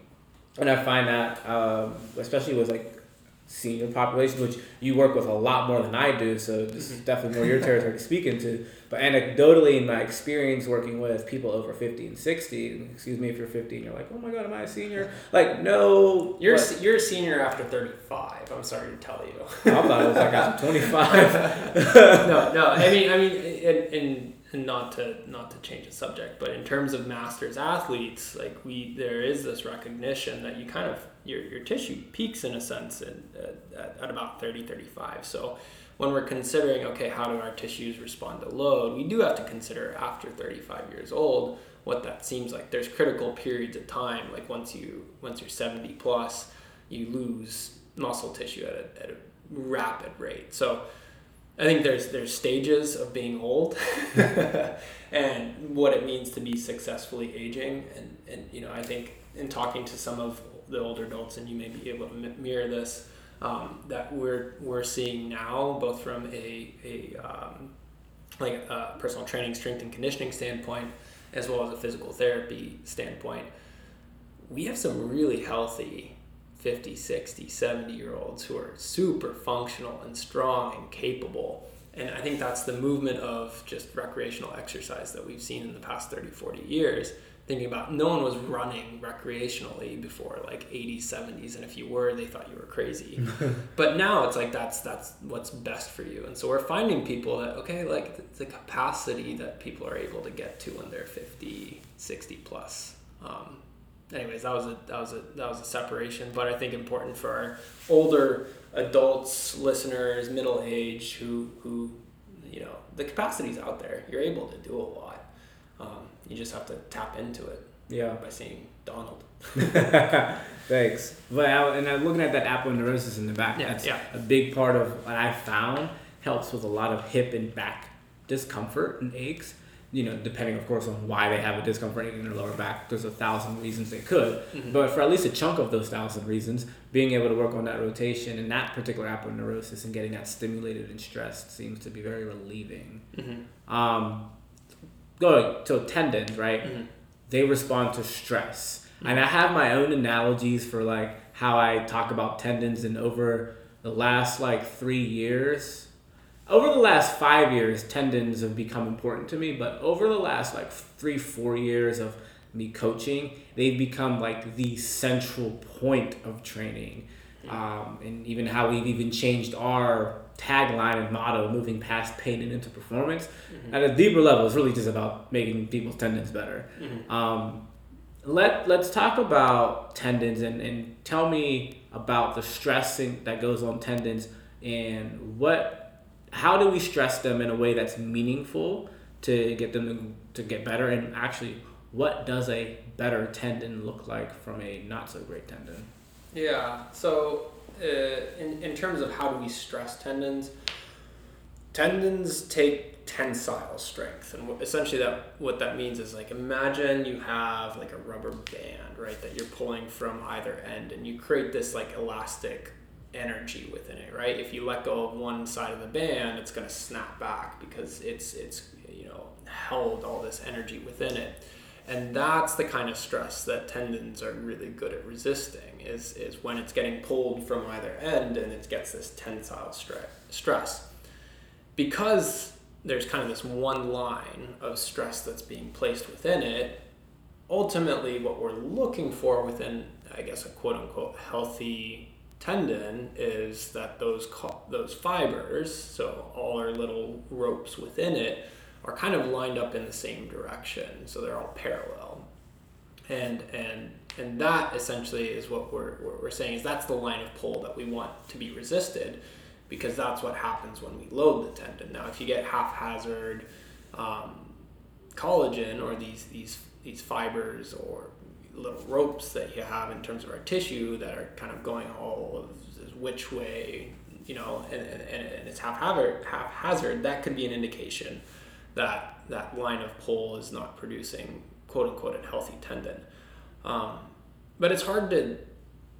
And I find that, um, especially with like senior population, which you work with a lot more than I do, so this is Mhm. definitely more your territory to speak into. But anecdotally, in my experience working with people over 50 and 60, excuse me if you're 50 and you're like, oh my god, am I a senior? Like, no. You're, a but- se- you're a senior after 35. I'm sorry to tell you. I thought it was like after 25. no, no. I mean, I mean, and, and, and not to not to change the subject, but in terms of masters athletes, like we, there is this recognition that you kind of your your tissue peaks in a sense in, at, at about 30, 35. So when we're considering, okay, how do our tissues respond to load, we do have to consider after 35 years old what that seems like. There's critical periods of time, like once you once you're 70 plus, you lose muscle tissue at a, at a rapid rate. So I think there's there's stages of being old, and what it means to be successfully aging, and and you know I think in talking to some of the older adults, and you may be able to mirror this, um, that we're we're seeing now both from a a um, like a personal training, strength and conditioning standpoint, as well as a physical therapy standpoint, we have some really healthy 50, 60, 70 year olds who are super functional and strong and capable. And I think that's the movement of just recreational exercise that we've seen in the past 30, 40 years. Thinking about no one was running recreationally before like 80s, 70s, and if you were, they thought you were crazy. but now it's like that's that's what's best for you. And so we're finding people that okay, like the, the capacity that people are able to get to when they're 50, 60 plus. Um, anyways, that was a that was a that was a separation, but I think important for our older adults, listeners, middle age, who who you know the capacity's out there. You're able to do a lot. You just have to tap into it yeah. by seeing Donald. Thanks. But I, and I'm looking at that aponeurosis in the back. Yeah, That's yeah. a big part of what I found helps with a lot of hip and back discomfort and aches. You know, depending, of course, on why they have a discomfort in their lower back. There's a thousand reasons they could, Mhm. but for at least a chunk of those thousand reasons, being able to work on that rotation and that particular aponeurosis and getting that stimulated and stressed seems to be very relieving. Mm-hmm. Um, going to tendons, right? Mm-hmm. they respond to stress. And I have my own analogies for like how I talk about tendons and over the last like 3 years over the last 5 years tendons have become important to me, but over the last like 3 4 years of me coaching, they've become like the central point of training. Um, and even how we've even changed our tagline and motto, moving past pain and into performance. At a deeper level, it's really just about making people's tendons better. Mm-hmm. Um, let let's talk about tendons and, and tell me about the stressing that goes on tendons and what how do we stress them in a way that's meaningful to get them to, to get better and actually what does a better tendon look like from a not so great tendon Yeah. So, uh, in in terms of how do we stress tendons, tendons take tensile strength, and essentially that what that means is like imagine you have like a rubber band, right, that you're pulling from either end, and you create this like elastic energy within it, right? If you let go of one side of the band, it's going to snap back because it's it's you know held all this energy within it and that's the kind of stress that tendons are really good at resisting is, is when it's getting pulled from either end and it gets this tensile stre- stress. Because there's kind of this one line of stress that's being placed within it ultimately what we're looking for within I guess a quote unquote healthy tendon is that those co- those fibers, so all our little ropes within it, are kind of lined up in the same direction, so they're all parallel, and and and that essentially is what we're we're saying is that's the line of pull that we want to be resisted, because that's what happens when we load the tendon. Now, if you get haphazard um, collagen or these these these fibers or little ropes that you have in terms of our tissue that are kind of going all of which way, you know, and, and, and it's haphazard, haphazard, that could be an indication that that line of pull is not producing quote unquote a healthy tendon. Um, but it's hard to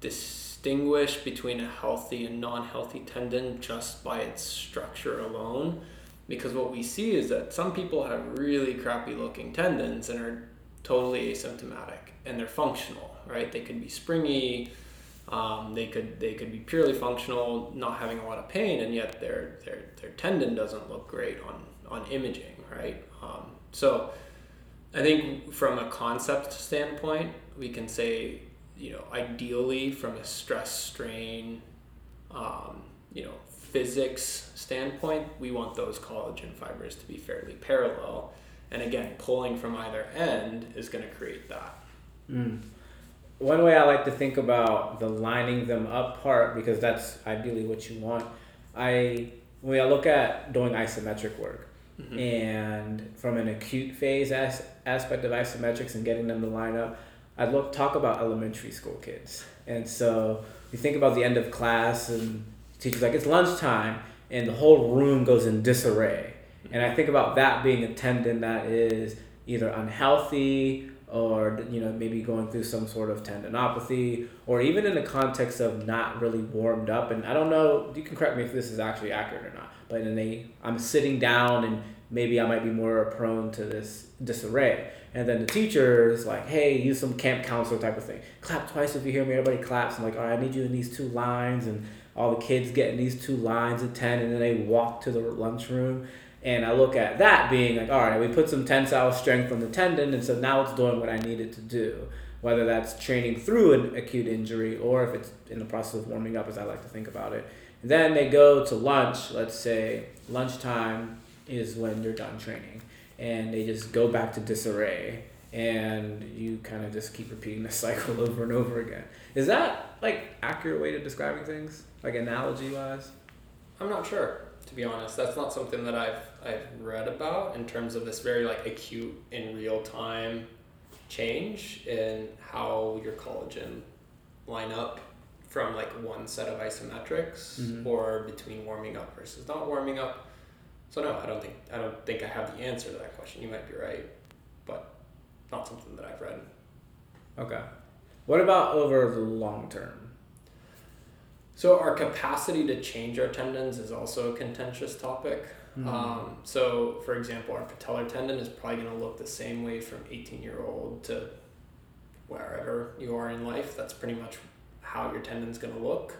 distinguish between a healthy and non-healthy tendon just by its structure alone because what we see is that some people have really crappy looking tendons and are totally asymptomatic and they're functional, right? They could be springy, um, they could they could be purely functional, not having a lot of pain, and yet their their their tendon doesn't look great on on imaging, right? Um, so I think from a concept standpoint, we can say you know ideally from a stress strain, um, you know physics standpoint, we want those collagen fibers to be fairly parallel. And again, pulling from either end is going to create that. Mm. One way I like to think about the lining them up part, because that's ideally what you want. I when I look at doing isometric work, mm-hmm. and from an acute phase as, aspect of isometrics and getting them to line up, I look talk about elementary school kids, and so you think about the end of class and teacher's like it's lunchtime, and the whole room goes in disarray, and I think about that being a tendon that is either unhealthy or you know maybe going through some sort of tendinopathy or even in the context of not really warmed up. And i don't know you can correct me if this is actually accurate or not but in a i'm sitting down and maybe i might be more prone to this disarray. And then the teacher is like hey use some camp counselor type of thing. Clap twice if you hear me. Everybody claps. I'm like all right i need you in these two lines. And all the kids get in these two lines of 10 and then they walk to the lunchroom. And I look at that being like, all right, we put some tensile strength on the tendon, and so now it's doing what I needed to do. Whether that's training through an acute injury or if it's in the process of warming up, as I like to think about it. Then they go to lunch, let's say lunchtime is when you're done training, and they just go back to disarray, and you kind of just keep repeating the cycle over and over again. Is that like accurate way to describing things, like analogy wise? I'm not sure to be honest. That's not something that I've I've read about in terms of this very like acute in real time change in how your collagen line up from like one set of isometrics mm-hmm. or between warming up versus not warming up. So no, I don't think I don't think I have the answer to that question. You might be right, but not something that I've read. Okay. What about over the long term? So our capacity to change our tendons is also a contentious topic. Mm-hmm. Um, so, for example, our patellar tendon is probably going to look the same way from 18 year old to wherever you are in life. That's pretty much how your tendon's going to look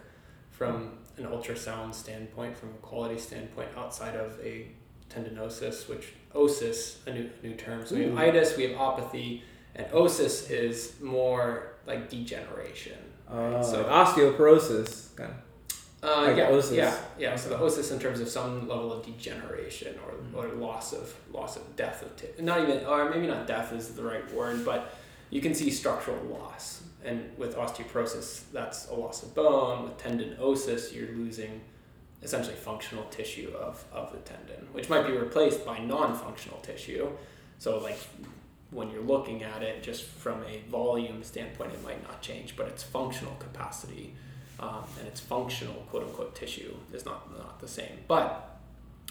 from an ultrasound standpoint, from a quality standpoint, outside of a tendinosis, which osis, a new, new term. So we have itis, we have apathy, and osis is more like degeneration. Uh, so osteoporosis, kind of. Uh, like yeah, osis. yeah, yeah. So the osis in terms of some level of degeneration or, mm-hmm. or loss of loss of death of t- not even or maybe not death is the right word, but you can see structural loss. And with osteoporosis, that's a loss of bone. With tendinosis, you're losing essentially functional tissue of, of the tendon, which might be replaced by non-functional tissue. So like when you're looking at it just from a volume standpoint, it might not change, but its functional capacity um, and its functional quote unquote tissue is not, not the same. But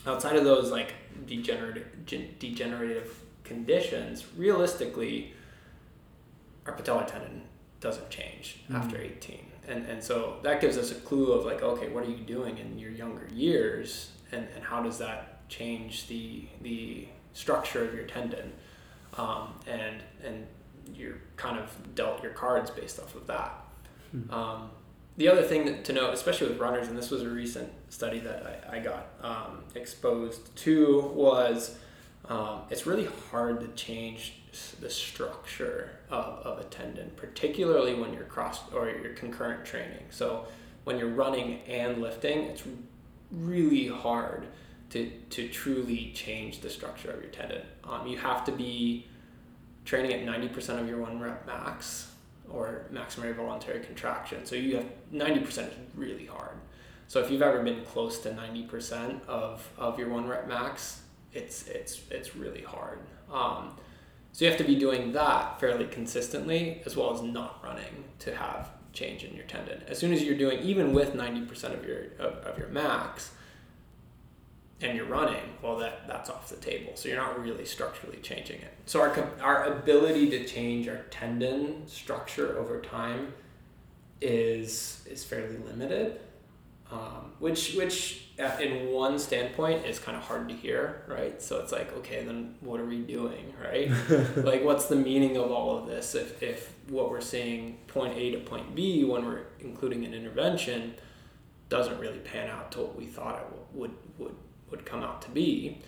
outside of those like degenerative, degenerative conditions, realistically, our patellar tendon doesn't change mm-hmm. after 18. And, and so that gives us a clue of like, okay, what are you doing in your younger years and, and how does that change the, the structure of your tendon? um, and and you're kind of dealt your cards based off of that. Hmm. Um, the other thing that, to note, especially with runners, and this was a recent study that I, I got um, exposed to, was um, it's really hard to change the structure of, of a tendon, particularly when you're cross or your concurrent training. So when you're running and lifting, it's really hard to, to truly change the structure of your tendon. Um, you have to be training at 90% of your one rep max or maximum voluntary contraction. So you have 90% is really hard. So if you've ever been close to 90% of, of your one rep max, it's, it's, it's really hard. Um, so you have to be doing that fairly consistently as well as not running to have change in your tendon. As soon as you're doing, even with 90% of your, of, of your max, and you're running, well, that that's off the table. So you're not really structurally changing it. So our our ability to change our tendon structure over time is is fairly limited, um, which which uh, in one standpoint is kind of hard to hear, right? So it's like, okay, then what are we doing, right? like, what's the meaning of all of this if if what we're seeing point A to point B when we're including an intervention doesn't really pan out to what we thought it would would would come out to be,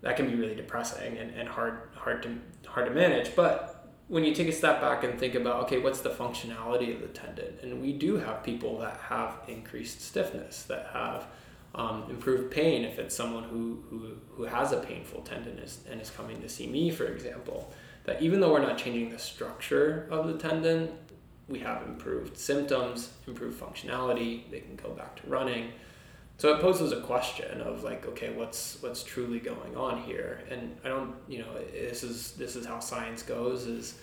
that can be really depressing and, and hard hard to hard to manage. But when you take a step back and think about okay, what's the functionality of the tendon? And we do have people that have increased stiffness, that have um, improved pain if it's someone who, who, who has a painful tendon is, and is coming to see me, for example, that even though we're not changing the structure of the tendon, we have improved symptoms, improved functionality, they can go back to running. So it poses a question of like, okay, what's what's truly going on here? And I don't, you know, this is this is how science goes. Is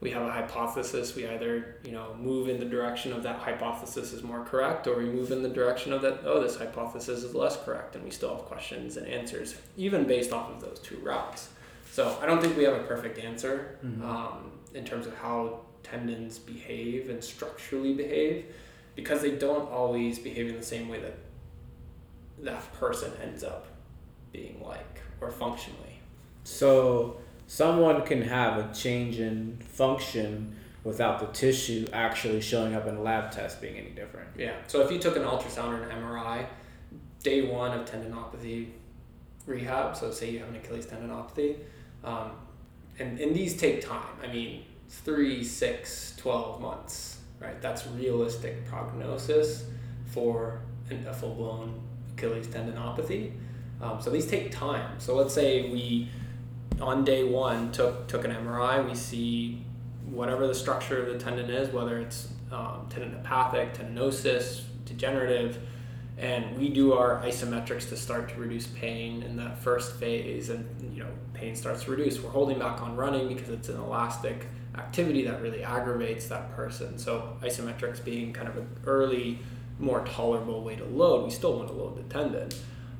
we have a hypothesis. We either you know move in the direction of that hypothesis is more correct, or we move in the direction of that oh this hypothesis is less correct, and we still have questions and answers even based off of those two routes. So I don't think we have a perfect answer mm-hmm. um, in terms of how tendons behave and structurally behave because they don't always behave in the same way that that person ends up being like or functionally. So someone can have a change in function without the tissue actually showing up in a lab test being any different. Yeah. So if you took an ultrasound or an MRI, day one of tendinopathy rehab, so say you have an Achilles tendinopathy, um, and, and these take time. I mean, three, six, 12 months, right? That's realistic prognosis for a full blown Achilles tendinopathy. Um, so these take time. So let's say we, on day one, took took an MRI. We see whatever the structure of the tendon is, whether it's um, tendinopathic, tendinosis, degenerative, and we do our isometrics to start to reduce pain in that first phase. And you know, pain starts to reduce. We're holding back on running because it's an elastic activity that really aggravates that person. So isometrics being kind of an early more tolerable way to load, we still want to load the tendon.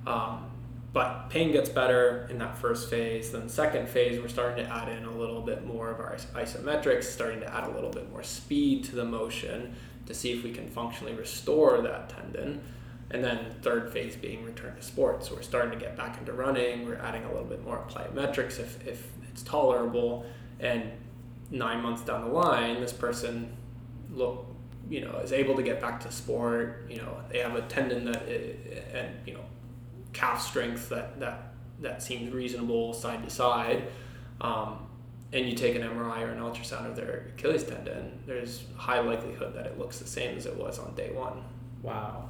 Um, but pain gets better in that first phase. Then second phase, we're starting to add in a little bit more of our isometrics, starting to add a little bit more speed to the motion to see if we can functionally restore that tendon. And then third phase being return to sports. So we're starting to get back into running. We're adding a little bit more plyometrics if, if it's tolerable. And nine months down the line, this person look you know is able to get back to sport you know they have a tendon that and you know calf strength that that that seems reasonable side to side. Um, and you take an MRI or an ultrasound of their Achilles tendon there's high likelihood that it looks the same as it was on day one. Wow.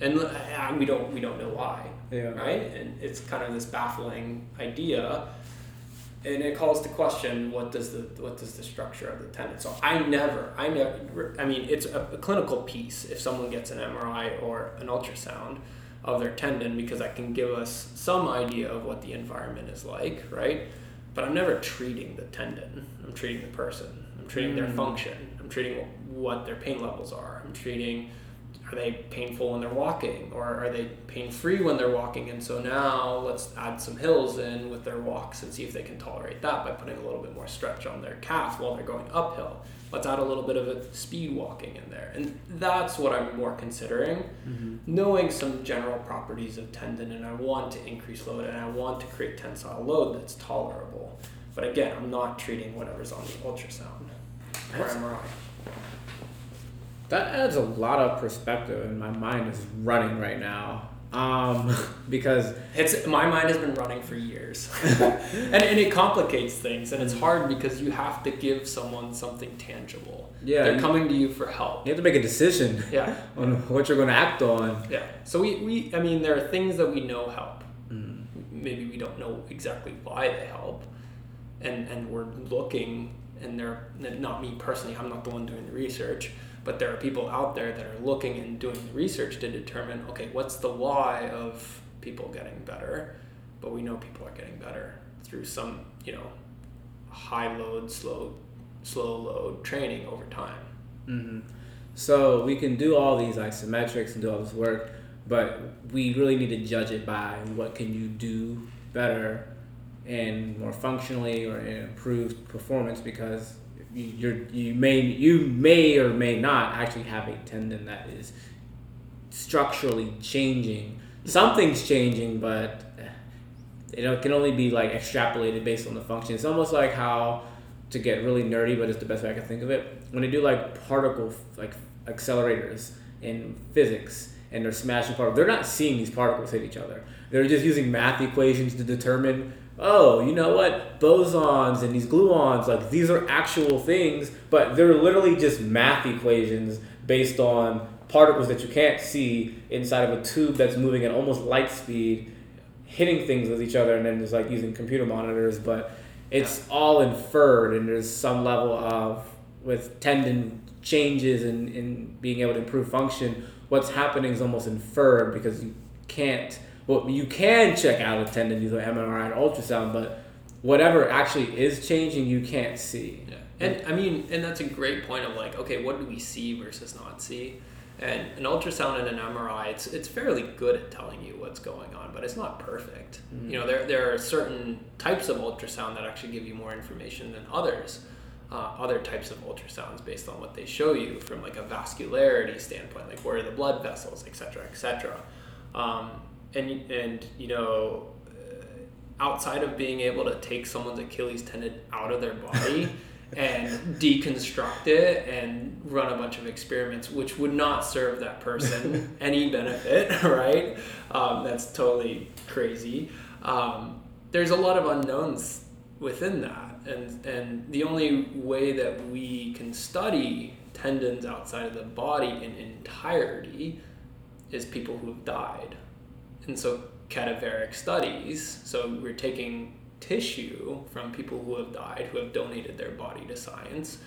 And uh, we don't we don't know why yeah. right? And it's kind of this baffling idea and it calls to question what does the what does the structure of the tendon. So I never, I never, I mean, it's a, a, clinical piece if someone gets an MRI or an ultrasound of their tendon because that can give us some idea of what the environment is like, right? But I'm never treating the tendon. I'm treating the person. I'm treating mm. their function. I'm treating what their pain levels are. I'm treating are they painful when they're walking? Or are they pain free when they're walking? And so now let's add some hills in with their walks and see if they can tolerate that by putting a little bit more stretch on their calf while they're going uphill. Let's add a little bit of a speed walking in there. And that's what i'm more considering. Mm-hmm. knowing some general properties of tendon and i want to increase load and i want to create tensile load that's tolerable. But again i'm not treating whatever's on the ultrasound. Or mri that adds a lot of perspective, and my mind is running right now. Um, because it's my mind has been running for years, and and it complicates things, and it's hard because you have to give someone something tangible. Yeah, they're coming to you for help. you have to make a decision Yeah, on what you're going to act on. yeah. So we, we I mean, there are things that we know help. Mm. Maybe we don't know exactly why they help, and and we're looking, and they're not me personally. I'm not the one doing the research, but there are people out there that are looking and doing the research to determine, okay, what's the why of people getting better? But we know people are getting better through some, you know, high load, slow, slow load training over time. hmm So we can do all these isometrics and do all this work, but we really need to judge it by what can you do better and more functionally or in improved performance because you, you may you may or may not actually have a tendon that is structurally changing. Something's changing, but it can only be like extrapolated based on the function. It's almost like how to get really nerdy, but it's the best way I can think of it. When they do like particle like accelerators in physics and they're smashing particles, they're not seeing these particles hit each other. They're just using math equations to determine, oh, you know what, bosons and these gluons, like these are actual things, but they're literally just math equations based on particles that you can't see inside of a tube that's moving at almost light speed hitting things with each other and then just like using computer monitors but it's all inferred and there's some level of with tendon changes and, and being able to improve function what's happening is almost inferred because you can't well you can check out a tendon using mri and ultrasound but whatever actually is changing you can't see Yeah. And I mean, and that's a great point of like, okay, what do we see versus not see? And an ultrasound and an MRI, it's it's fairly good at telling you what's going on, but it's not perfect. You know, there there are certain types of ultrasound that actually give you more information than others. Uh, other types of ultrasounds based on what they show you from like a vascularity standpoint, like where are the blood vessels, et cetera, et cetera. Um, and and you know, outside of being able to take someone's Achilles tendon out of their body and deconstruct it and run a bunch of experiments, which would not serve that person any benefit, right? Um, that's totally crazy. Um, there's a lot of unknowns within that, and and the only way that we can study tendons outside of the body in entirety is people who have died. And so cadaveric studies, so we're taking tissue from people who have died, who have donated their body to science,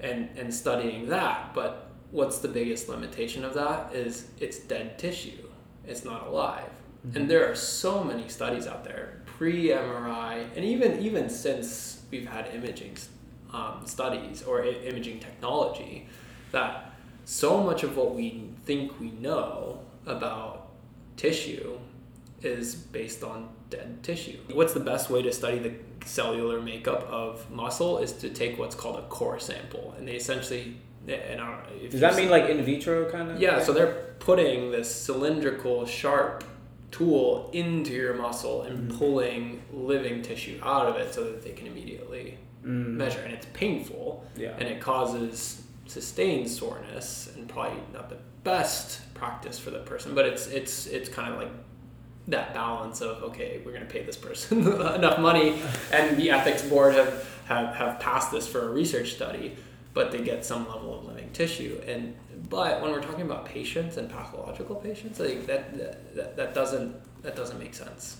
and, and studying that. But what's the biggest limitation of that is it's dead tissue. It's not alive. And there are so many studies out there, pre-MRI, and even even since we've had imaging um, studies or I- imaging technology, that so much of what we think we know about tissue is based on dead tissue. What's the best way to study the cellular makeup of muscle is to take what's called a core sample, and they essentially. And I don't know if does that mean like in vitro kind of yeah, so they're putting this cylindrical, sharp tool into your muscle and pulling living tissue out of it so that they can immediately Mm. measure. And it's painful yeah and it causes sustained soreness and probably not the best practice for the person, but it's it's it's kind of like that balance of okay, we're gonna pay this person enough money and the ethics board have, have have passed this for a research study, but they get some level of living tissue. And but when we're talking about patients and pathological patients, like that that, that, that doesn't that doesn't make sense.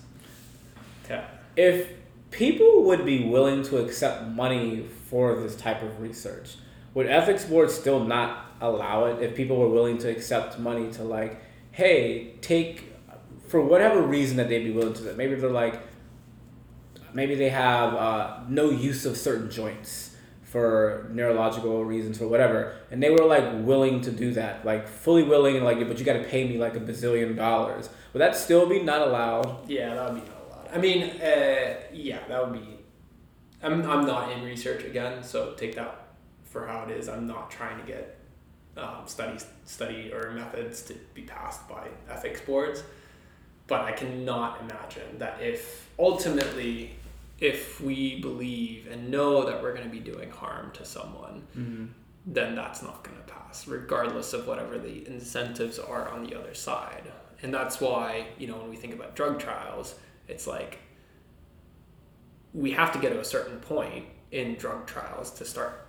Yeah. If people would be willing to accept money for this type of research, would ethics boards still not allow it if people were willing to accept money to like, hey, take for whatever reason that they'd be willing to. Maybe they're like maybe they have uh, no use of certain joints for neurological reasons or whatever and they were like willing to do that like fully willing and like but you got to pay me like a bazillion dollars would that still be not allowed Yeah, that would be not allowed. I mean, uh, yeah, that would be. I'm, I'm not in research again, so take that for how it is. I'm not trying to get um, studies, study or methods to be passed by ethics boards, but I cannot imagine that if ultimately, if we believe and know that we're going to be doing harm to someone, mm-hmm. then that's not going to pass, regardless of whatever the incentives are on the other side. And that's why, you know, when we think about drug trials, it's like we have to get to a certain point in drug trials to start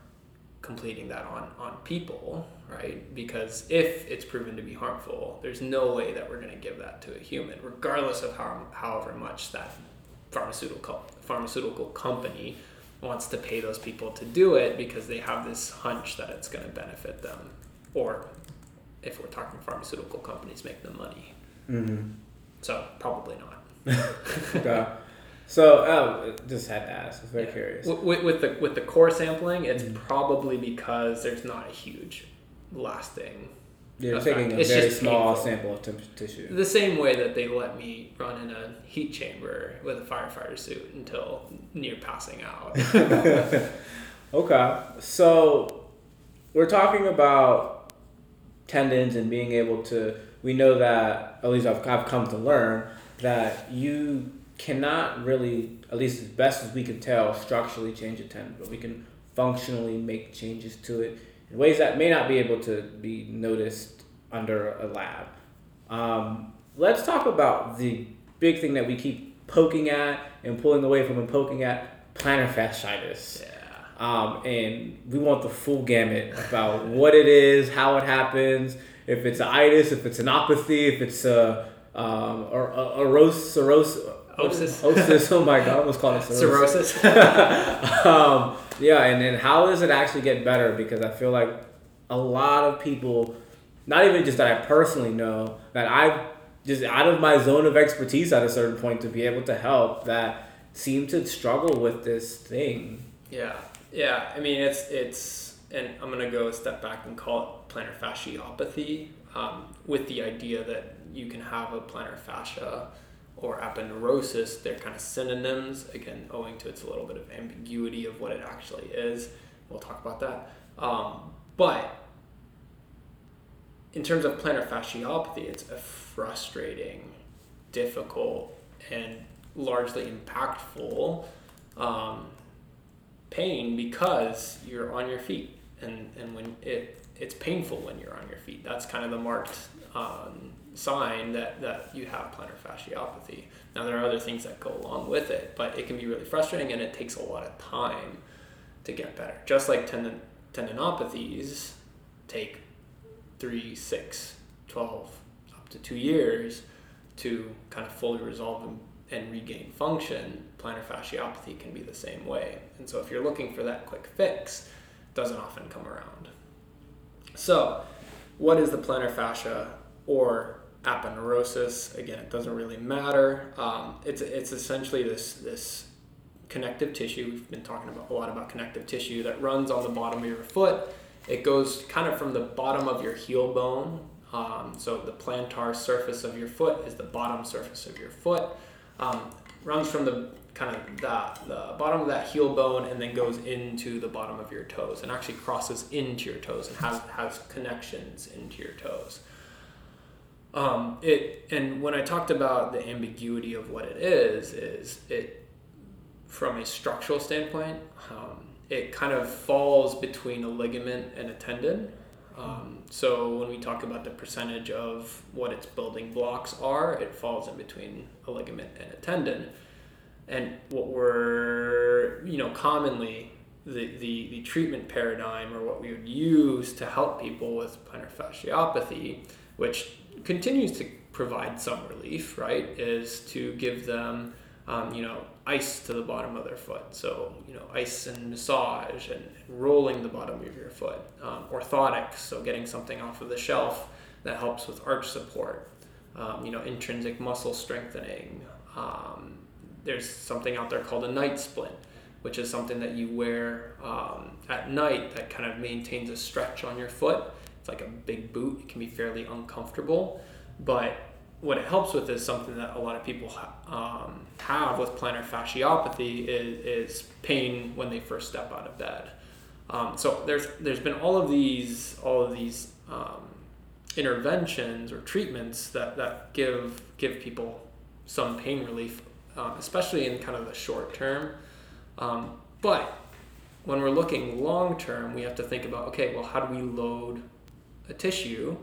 completing that on, on people, right? Because if it's proven to be harmful, there's no way that we're going to give that to a human, regardless of how, however much that pharmaceutical pharmaceutical company wants to pay those people to do it because they have this hunch that it's going to benefit them, or if we're talking pharmaceutical companies, make the money. Mm-hmm. So probably not. okay. So, oh, just had to ask. I was very Yeah. curious. With, with the with the core sampling, it's Mhm. probably because there's not a huge lasting. You're effect. taking a It's very small painful. sample of t- tissue. The same way that they let me run in a heat chamber with a firefighter suit until near passing out. Okay, so we're talking about tendons and being able to. We know that at least I've, I've come to learn that you cannot really, at least as best as we can tell, structurally change a tendon, but we can functionally make changes to it ways that may not be able to be noticed under a lab. Um, let's talk about the big thing that we keep poking at and pulling away from and poking at plantar fasciitis. yeah. Um, and we want the full gamut about what it is, how it happens, if it's an itis, if it's an apathy, if it's a um, or a, a rose, cirrhosis, Osis. osis. Oh my god, I almost called it cirrhosis. Cirrhosis. um, yeah, and then how does it actually get better? Because I feel like a lot of people, not even just that I personally know, that I've just out of my zone of expertise at a certain point to be able to help that seem to struggle with this thing. Yeah, yeah. I mean, it's it's, and I'm gonna go a step back and call it plantar fasciopathy, um, with the idea that you can have a plantar fascia or aponeurosis. They're kind of synonyms. Again, owing to its a little bit of ambiguity of what it actually is. We'll talk about that. Um, but in terms of plantar fasciopathy, it's a frustrating, difficult, and largely impactful um, pain because you're on your feet, and and when it it's painful when you're on your feet. That's kind of the marked um, sign that that you have plantar fasciopathy. Now there are other things that go along with it, but it can be really frustrating, and it takes a lot of time to get better. Just like tendon tendinopathies take three, six, 12, up to two years to kind of fully resolve and, and regain function, plantar fasciopathy can be the same way. And so if you're looking for that quick fix, it doesn't often come around. So, what is the plantar fascia or aponeurosis? Again, it doesn't really matter. Um, it's, it's essentially this, this connective tissue. We've been talking about a lot about connective tissue that runs on the bottom of your foot. It goes kind of from the bottom of your heel bone. Um, so the plantar surface of your foot is the bottom surface of your foot. Um, runs from the kind of the, the bottom of that heel bone and then goes into the bottom of your toes and actually crosses into your toes and has, has connections into your toes. Um, it and when I talked about the ambiguity of what it is, is it from a structural standpoint, um, it kind of falls between a ligament and a tendon. Um, so when we talk about the percentage of what its building blocks are, it falls in between a ligament and a tendon. And what we're, you know, commonly the, the, the treatment paradigm or what we would use to help people with plantar fasciopathy, which continues to provide some relief, right, is to give them, um, you know, ice to the bottom of their foot. So, you know, ice and massage and rolling the bottom of your foot. Um, orthotics, so getting something off of the shelf that helps with arch support. Um, you know, intrinsic muscle strengthening. Um, there's something out there called a night splint, which is something that you wear um, at night that kind of maintains a stretch on your foot. Like a big boot. It can be fairly uncomfortable, but what it helps with is something that a lot of people um, have with plantar fasciopathy is, is pain when they first step out of bed. Um, so there's there's been all of these all of these um, interventions or treatments that, that give give people some pain relief, um, especially in kind of the short term. Um, but when we're looking long term, we have to think about okay, well, how do we load a tissue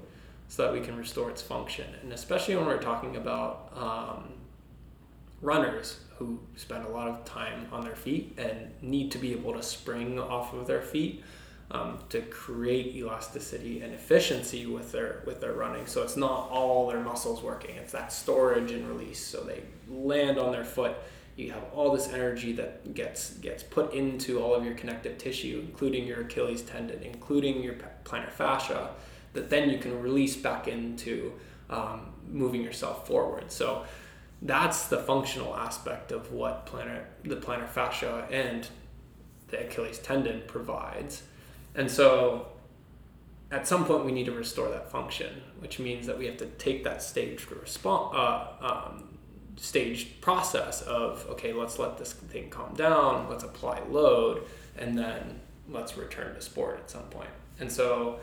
so that we can restore its function? And especially when we're talking about um, runners who spend a lot of time on their feet and need to be able to spring off of their feet. Um, to create elasticity and efficiency with their with their running. So it's not all their muscles working; it's that storage and release. So they land on their foot you have all this energy that gets gets put into all of your connective tissue, including your Achilles tendon, including your plantar fascia, that then you can release back into um, moving yourself forward. So that's the functional aspect of what the plantar fascia and the Achilles tendon provides. And so at some point we need to restore that function, which means that we have to take that staged response, uh, um, staged process of okay let's let this thing calm down let's apply load and then let's return to sport at some point and so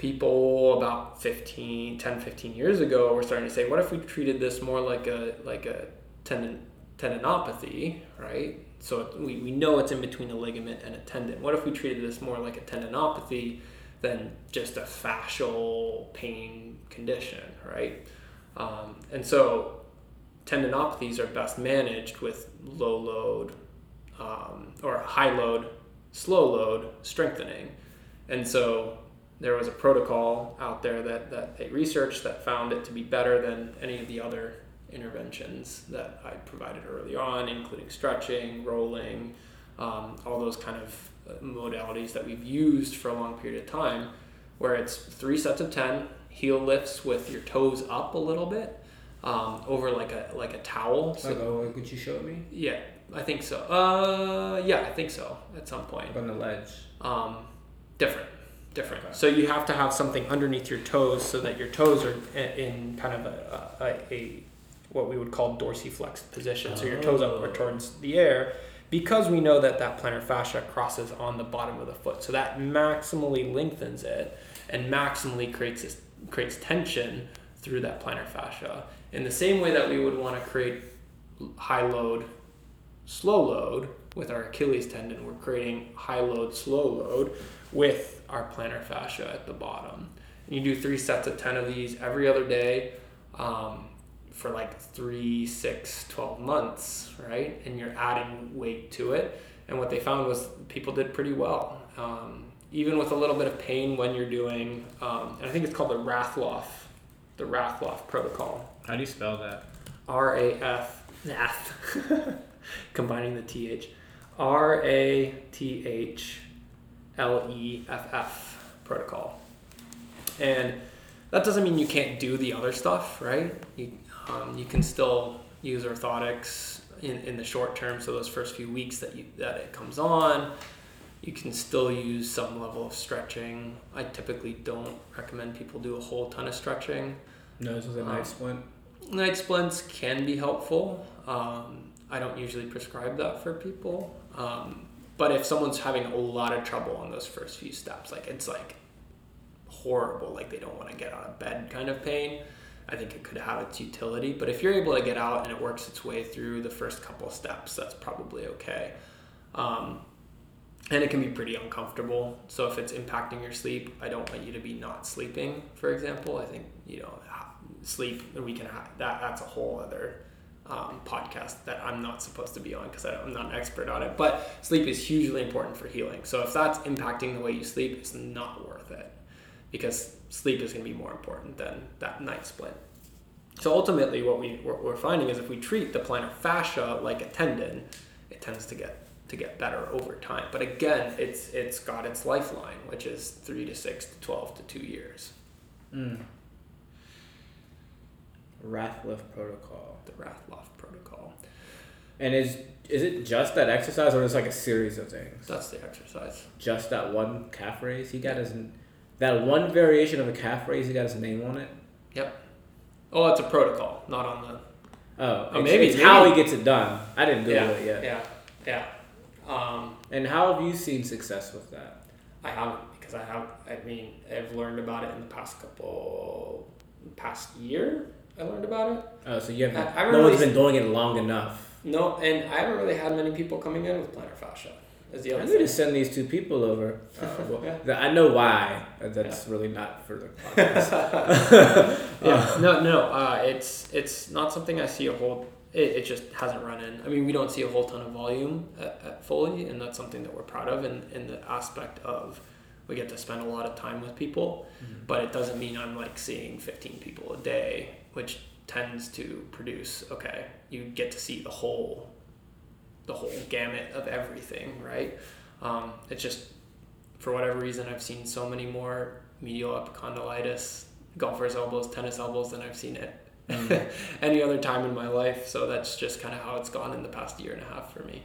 people about 15 10 15 years ago were starting to say what if we treated this more like a like a tendon tendinopathy right? So we, we know it's in between a ligament and a tendon. What if we treated this more like a tendinopathy than just a fascial pain condition right? Um, and so tendinopathies are best managed with low load um, or high load, slow load strengthening. And so there was a protocol out there that, that they researched that found it to be better than any of the other interventions that I provided early on, including stretching, rolling, um, all those kind of uh, modalities that we've used for a long period of time, where it's three sets of 10, heel lifts with your toes up a little bit, um, over like a like a towel. So, like, oh, could you show me? Yeah, I think so. Uh, yeah, I think so. At some point. Like on the ledge. Um, different, different. Okay. So you have to have something underneath your toes so that your toes are in kind of a, a, a what we would call dorsiflexed position. So your toes up oh. towards the air. Because we know that that plantar fascia crosses on the bottom of the foot, so that maximally lengthens it and maximally creates this, creates tension through that plantar fascia in the same way that we would want to create high load, slow load with our Achilles tendon, we're creating high load, slow load with our plantar fascia at the bottom. And you do three sets of 10 of these every other day um, for like three, six, 12 months, right? And you're adding weight to it. And what they found was people did pretty well. Um, even with a little bit of pain when you're doing, um, and I think it's called the Rathleff, the Rathleff protocol. How do you spell that? R A F F. Combining the T H. R A T H L E F F protocol. And that doesn't mean you can't do the other stuff, right? You, um, you can still use orthotics in, in the short term, so those first few weeks that you that it comes on, you can still use some level of stretching. I typically don't recommend people do a whole ton of stretching. No, this was a night splint night splints can be helpful. Um, I don't usually prescribe that for people. Um, but if someone's having a lot of trouble on those first few steps, like it's like horrible, like they don't want to get out of bed kind of pain, I think it could have its utility. But if you're able to get out and it works its way through the first couple steps, that's probably okay. Um, and it can be pretty uncomfortable. So if it's impacting your sleep, I don't want you to be not sleeping, for example. I think, you know, sleep we can have that that's a whole other um, podcast that i'm not supposed to be on because i'm not an expert on it but sleep is hugely important for healing. So if that's impacting the way you sleep it's not worth it because sleep is going to be more important than that night splint. So ultimately what we what we're finding is if we treat the plantar fascia like a tendon it tends to get to get better over time. But again it's it's got its lifeline which is three to six to 12 to two years. Mm. Rathleff protocol. The Rathleff protocol. And is is it just that exercise or is it like a series of things? That's the exercise. Just that one calf raise? He got his that one variation of a calf raise. He got his name on it. Yep. Oh, it's a protocol, not on the. Oh, oh maybe it's maybe. how he gets it done. I didn't Google yeah, it yet. Yeah, yeah. Um, and how have you seen success with that? I haven't because I have. I mean, I've learned about it in the past couple, past year I learned about it. Oh, so you haven't. I, I no really, one's been doing it long enough. No, and I haven't really had many people coming in with plantar fascia. is the other I thing. need to send these two people over. Uh, well, Yeah. th- I know why. Uh, That's really not for the podcast. yeah, no, no. Uh, it's it's not something I see a whole. It, it just hasn't run in. I mean, we don't see a whole ton of volume at, at Foley, and that's something that we're proud of. In in the aspect of we get to spend a lot of time with people, but it doesn't mean I'm like seeing 15 people a day, which tends to produce. Okay, you get to see the whole, the whole gamut of everything, right? Um, it's just for whatever reason I've seen so many more medial epicondylitis, golfer's elbows, tennis elbows than I've seen it any other time in my life. So that's just kind of how it's gone in the past year and a half for me.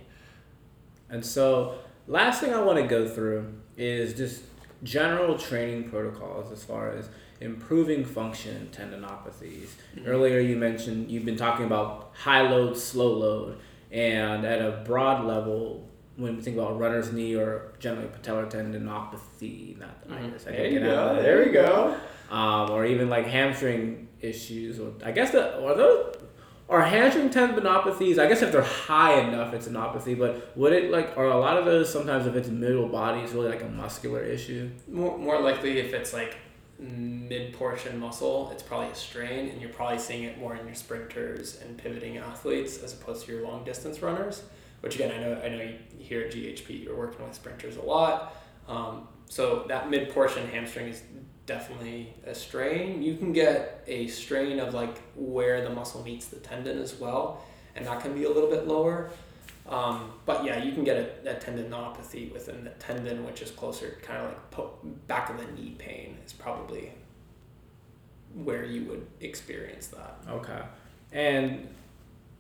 And so, last thing I want to go through is just general training protocols as far as improving function in tendinopathies. Mhm. Earlier, you mentioned you've been talking about high load, slow load, and at a broad level, when we think about runner's knee or generally patellar tendinopathy, not the Mhm. itis, I There can you go, there you go. Um, or even like hamstring issues, or I guess the or those are hamstring tendinopathies. I guess if they're high enough, it's an opathy. But would it like are a lot of those sometimes if it's middle body, it's really like a muscular issue? More, more likely if it's like mid portion muscle, it's probably a strain, and you're probably seeing it more in your sprinters and pivoting athletes as opposed to your long distance runners. Which again, I know I know you here at GHP you're working with sprinters a lot. Um, so that mid portion hamstring is definitely a strain. You can get a strain of like where the muscle meets the tendon as well, and that can be a little bit lower. Um, but yeah, you can get a, a tendinopathy within the tendon, which is closer, kind of like po- back of the knee pain is probably where you would experience that. Okay, and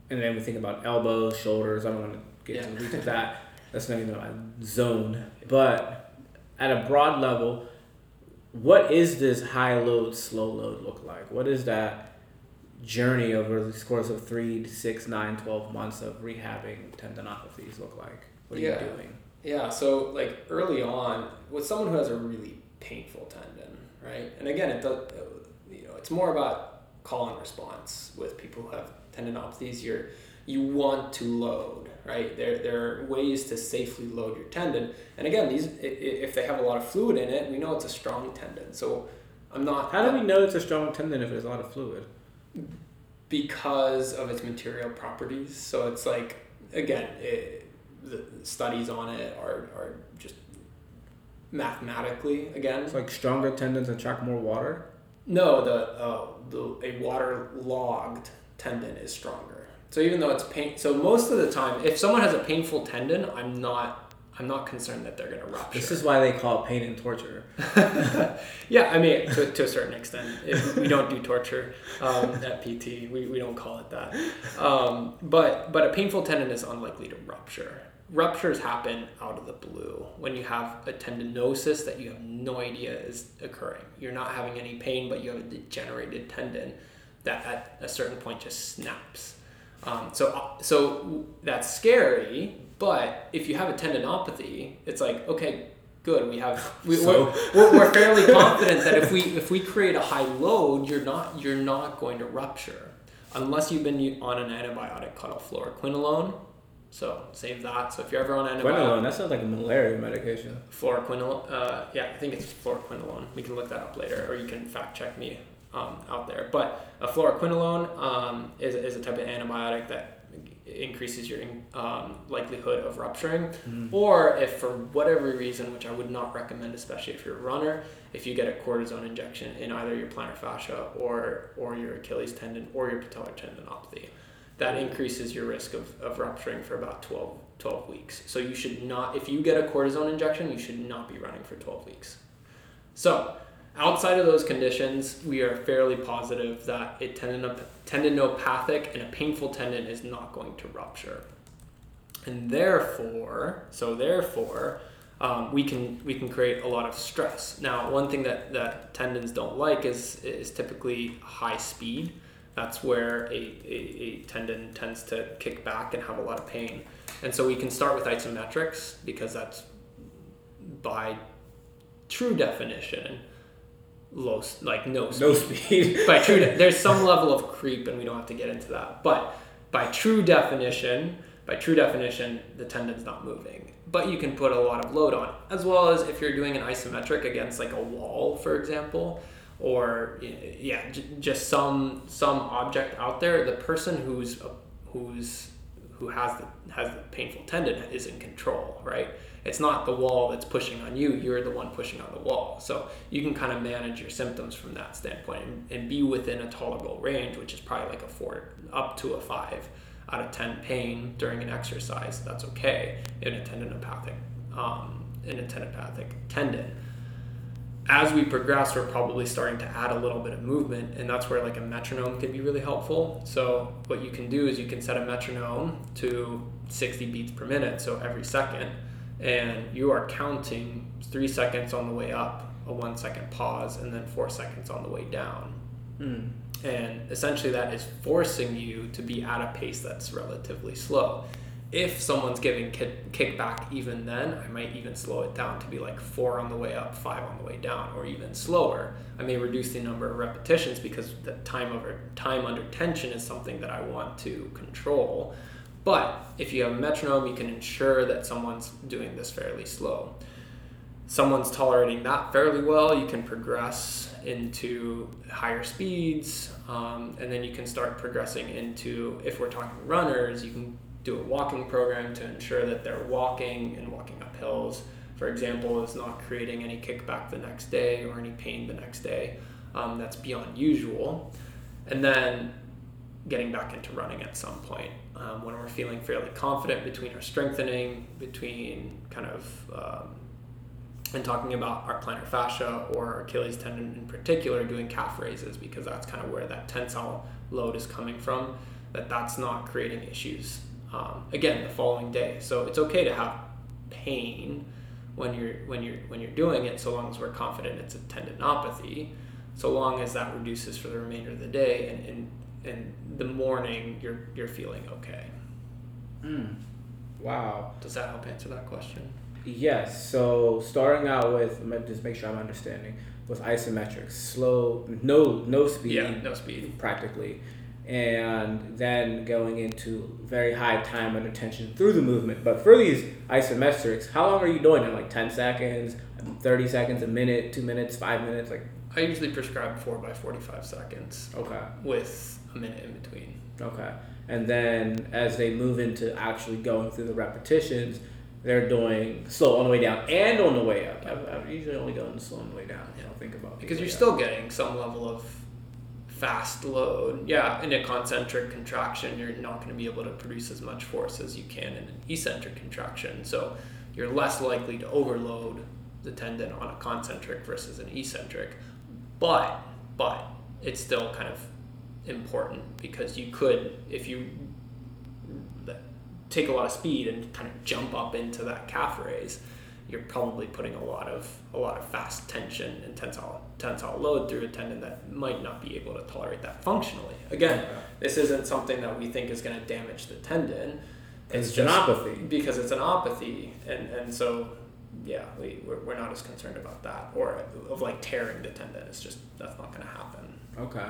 and then we think about elbows, shoulders. I don't want to get Yeah. into the weeds of that. That's not even my zone. But at a broad level, what is this high load, slow load look like? What is that journey over the course of three to six, nine, 12 months of rehabbing tendinopathies look like? What are Yeah. you doing? Yeah, so like early on, with someone who has a really painful tendon, right? And again, it does, you know, it's more about call and response with people who have tendinopathies. You're you want to load, right? There there are ways to safely load your tendon. And again, these if they have a lot of fluid in it, we know it's a strong tendon. So I'm not How do we know it's a strong tendon if there's a lot of fluid? Because of its material properties. So it's like again, it, the studies on it are are just mathematically again. It's like stronger tendons attract more water. No, the uh, the a waterlogged tendon is stronger. So even though it's pain, so most of the time, if someone has a painful tendon, I'm not I'm not concerned that they're gonna rupture. This is why they call it pain and torture. yeah, I mean, to, to a certain extent, If we don't do torture um, at PT. We, we don't call it that. Um, but but a painful tendon is unlikely to rupture. Ruptures happen out of the blue when you have a tendinosis that you have no idea is occurring. You're not having any pain, but you have a degenerated tendon that at a certain point just snaps. Um, so so that's scary. But if you have a tendinopathy, it's like okay, good. We have we, So- we're, we're, we're fairly confident that if we if we create a high load, you're not you're not going to rupture unless you've been on an antibiotic called a fluoroquinolone. So save that. So if you're ever on antibiotic, Quinolone, that sounds like a malaria medication. fluoroquinolone. Uh, yeah, I think it's fluoroquinolone. We can look that up later, or you can fact check me um, out there. But a fluoroquinolone um, is, is a type of antibiotic that increases your um, likelihood of rupturing. Or if for whatever reason, which I would not recommend, especially if you're a runner, if you get a cortisone injection in either your plantar fascia or or your Achilles tendon or your patellar tendinopathy, that increases your risk of, of rupturing for about 12, 12 weeks. So you should not, if you get a cortisone injection, you should not be running for 12 weeks. So outside of those conditions, we are fairly positive that a tendinop- tendinopathic and a painful tendon is not going to rupture. And therefore, so therefore, um, we can we can create a lot of stress. Now, one thing that, that tendons don't like is is typically high speed. That's where a, a, a tendon tends to kick back and have a lot of pain. And so we can start with isometrics because that's by true definition low like no speed No speed. by true de- there's some level of creep and we don't have to get into that but by true definition by true definition, the tendon's not moving. But you can put a lot of load on it, as well as if you're doing an isometric against like a wall, for example, or yeah, j- just some some object out there. The person who's who's who has the has the painful tendon is in control, right? It's not the wall that's pushing on you; you're the one pushing on the wall. So you can kind of manage your symptoms from that standpoint and, and be within a tolerable range, which is probably like a four up to a five out of 10 pain during an exercise, that's okay in a tendinopathic, um, in a tendinopathic tendon. As we progress, we're probably starting to add a little bit of movement, and that's where like a metronome can be really helpful. So what you can do is you can set a metronome to 60 beats per minute, so every second, and you are counting three seconds on the way up, a one second pause, and then four seconds on the way down. Mm and essentially that is forcing you to be at a pace that's relatively slow. If someone's giving kick, kickback even then i might even slow it down to be like four on the way up five on the way down or even slower. I may reduce the number of repetitions because the time over time under tension is something that i want to control but if you have a metronome you can ensure that someone's doing this fairly slow someone's tolerating that fairly well you can progress into higher speeds, um, and then you can start progressing into, if we're talking runners, you can do a walking program to ensure that they're walking and walking up hills, for example, is not creating any kickback the next day or any pain the next day. Um, that's beyond usual. And then getting back into running at some point um, when we're feeling fairly confident between our strengthening, between kind of um, and talking about our plantar fascia or Achilles tendon in particular, doing calf raises because that's kind of where that tensile load is coming from. That that's not creating issues. Um, again, the following day, so it's okay to have pain when you're when you're when you're doing it, so long as we're confident it's a tendinopathy. So long as that reduces for the remainder of the day, and in in the morning you're you're feeling okay. Mm. Wow. Does that help answer that question? Yes. So starting out with, just make sure I'm understanding, with isometrics, slow, no no speed. Yeah, no speed. Practically. And then going into very high time under tension through the movement. But for these isometrics, how long are you doing it? Like 10 seconds, 30 seconds, a minute, two minutes, five minutes? Like I usually prescribe four by 45 seconds. Okay. With a minute in between. Okay. And then as they move into actually going through the repetitions, they're doing slow on the way down and on the way up. I've, usually only gone slow on the way down. I don't think about because you're still getting some level of fast load. Yeah, in a concentric contraction, you're not going to be able to produce as much force as you can in an eccentric contraction. So you're less likely to overload the tendon on a concentric versus an eccentric. But but it's still kind of important because you could if you take a lot of speed and kind of jump up into that calf raise, you're probably putting a lot of a lot of fast tension and tensile tensile load through a tendon that might not be able to tolerate that functionally. Again, this isn't something that we think is going to damage the tendon. It's, it's genopathy because it's an opathy, and and so yeah, we we're, we're not as concerned about that or of like tearing the tendon. It's just that's not going to happen. Okay,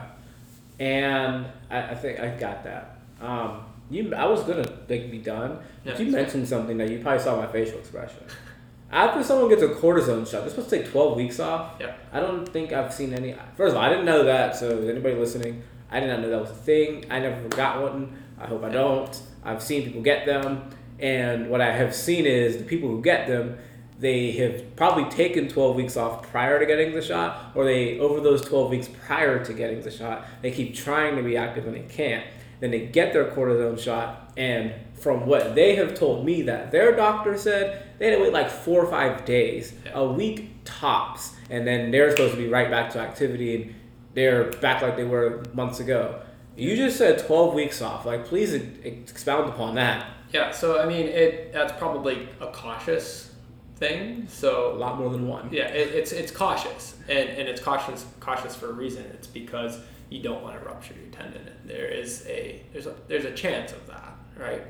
and I, I think I got that. Um, you, I was gonna like be done, but you mentioned something that you probably saw my facial expression. After someone gets a cortisone shot, they're supposed to take twelve weeks off. Yeah. I don't think I've seen any. First of all, I didn't know that. So anybody listening, I did not know that was a thing. I never got one. I hope I don't. I've seen people get them, and what I have seen is the people who get them, they have probably taken 12 weeks off prior to getting the shot, or they, over those 12 weeks prior to getting the shot, they keep trying to be active and they can't. Then they get their cortisone shot, and from what they have told me, that their doctor said they had to wait like four or five days, a week tops, and then they're supposed to be right back to activity, and they're back like they were months ago. You just said 12 weeks off. Like, please expound upon that. Yeah, so I mean, it that's probably a cautious thing. So a lot more than one. Yeah, it, it's it's cautious, and and it's cautious cautious for a reason. It's because you don't want to rupture your tendon. There is a there's a there's a chance of that, right?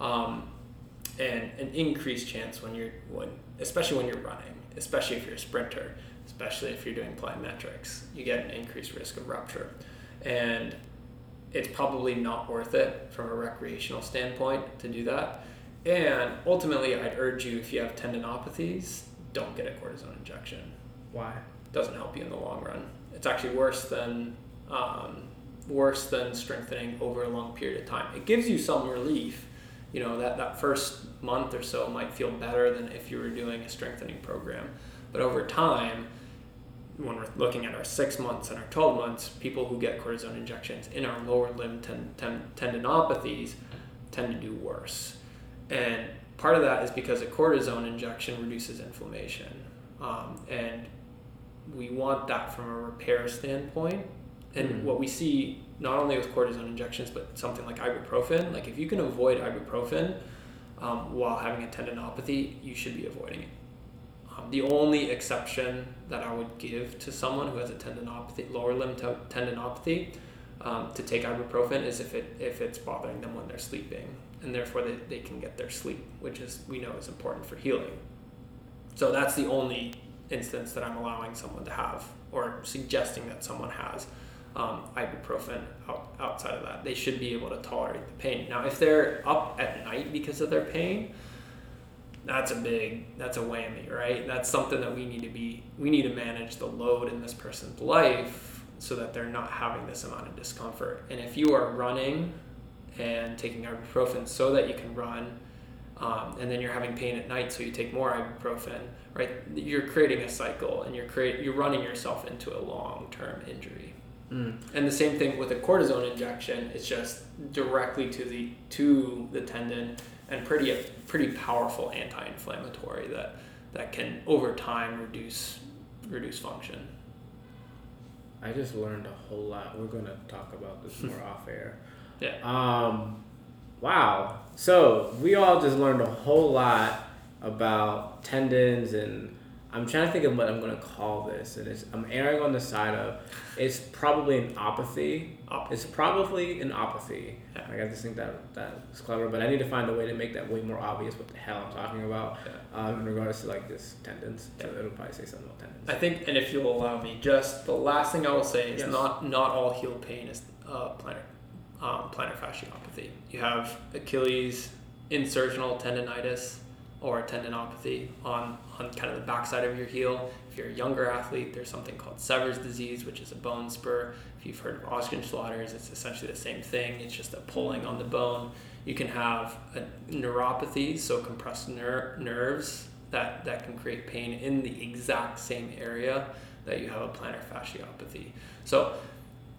Um, and an increased chance when you're when especially when you're running, especially if you're a sprinter, especially if you're doing plyometrics, you get an increased risk of rupture. And it's probably not worth it from a recreational standpoint to do that. And ultimately, I'd urge you if you have tendinopathies, don't get a cortisone injection. Why? It doesn't help you in the long run. It's actually worse than um, worse than strengthening over a long period of time. It gives you some relief. You know that that first month or so might feel better than if you were doing a strengthening program, but over time, when we're looking at our six months and our 12 months, people who get cortisone injections in our lower limb ten, ten, tendinopathies tend to do worse. And part of that is because a cortisone injection reduces inflammation. Um, and we want that from a repair standpoint. And mm-hmm. what we see not only with cortisone injections, but something like ibuprofen, like if you can avoid ibuprofen um, while having a tendinopathy, you should be avoiding it. Um, the only exception that I would give to someone who has a tendinopathy, lower limb t- tendinopathy, um, to take ibuprofen is if it if it's bothering them when they're sleeping, and therefore they, they can get their sleep, which is we know is important for healing. So that's the only instance that I'm allowing someone to have or suggesting that someone has um, ibuprofen out, outside of that. They should be able to tolerate the pain. Now, if they're up at night because of their pain, that's a big that's a whammy right that's something that we need to be we need to manage the load in this person's life so that they're not having this amount of discomfort and if you are running and taking ibuprofen so that you can run um, and then you're having pain at night so you take more ibuprofen right? You're creating a cycle and you're create you're running yourself into a long-term injury. Mm. and the same thing with a cortisone injection it's just directly to the to the tendon and pretty a pretty powerful anti-inflammatory that that can over time reduce reduce function. I just learned a whole lot. We're going to talk about this more off air yeah um wow so we all just learned a whole lot about tendons and I'm trying to think of what I'm going to call this, and it's I'm erring on the side of it's probably an apathy. It's probably an apathy. Yeah. I just think that that's clever, but I need to find a way to make that way more obvious what the hell I'm talking about yeah. um, in regards to like this tendons. Yeah. So it'll probably say something about tendons. I think, and if you'll allow me, just the last thing I will say is yes. not not all heel pain is uh, plantar um, plantar fasciopathy. You have Achilles insertional tendonitis or tendinopathy on, on kind of the backside of your heel. If you're a younger athlete, there's something called Sever's disease, which is a bone spur. If you've heard of Osgood-Schlatters, it's essentially the same thing. It's just a pulling on the bone. You can have a neuropathy, so compressed ner- nerves that, that can create pain in the exact same area that you have a plantar fasciopathy. So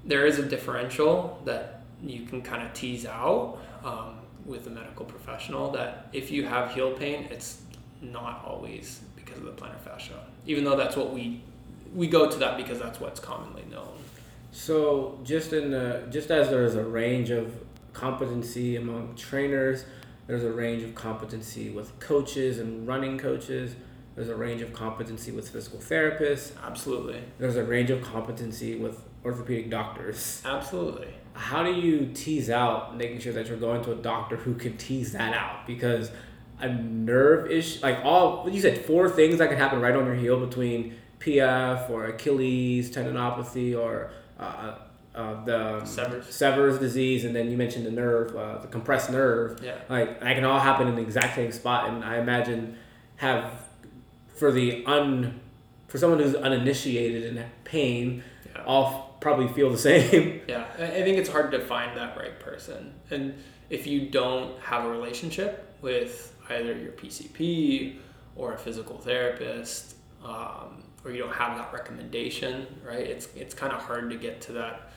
there is a differential that you can kind of tease out. Um, with a medical professional that if you have heel pain, it's not always because of the plantar fascia, even though that's what we we go to that because that's what's commonly known. So just in the just as there's a range of competency among trainers, there's a range of competency with coaches and running coaches. There's a range of competency with physical therapists. Absolutely. There's a range of competency with orthopedic doctors. Absolutely how do you tease out making sure that you're going to a doctor who can tease that out? Because a nerve issue, like all you said, four things that can happen right on your heel between PF or Achilles tendinopathy or uh, uh, uh the Sever's. Sever's disease, and then you mentioned the nerve, uh, the compressed nerve. Yeah. Like that can all happen in the exact same spot, and I imagine have for the un for someone who's uninitiated in pain, yeah. all probably feel the same. Yeah, I think it's hard to find that right person. And if you don't have a relationship with either your PCP or a physical therapist, um, or you don't have that recommendation, right? It's it's kind of hard to get to that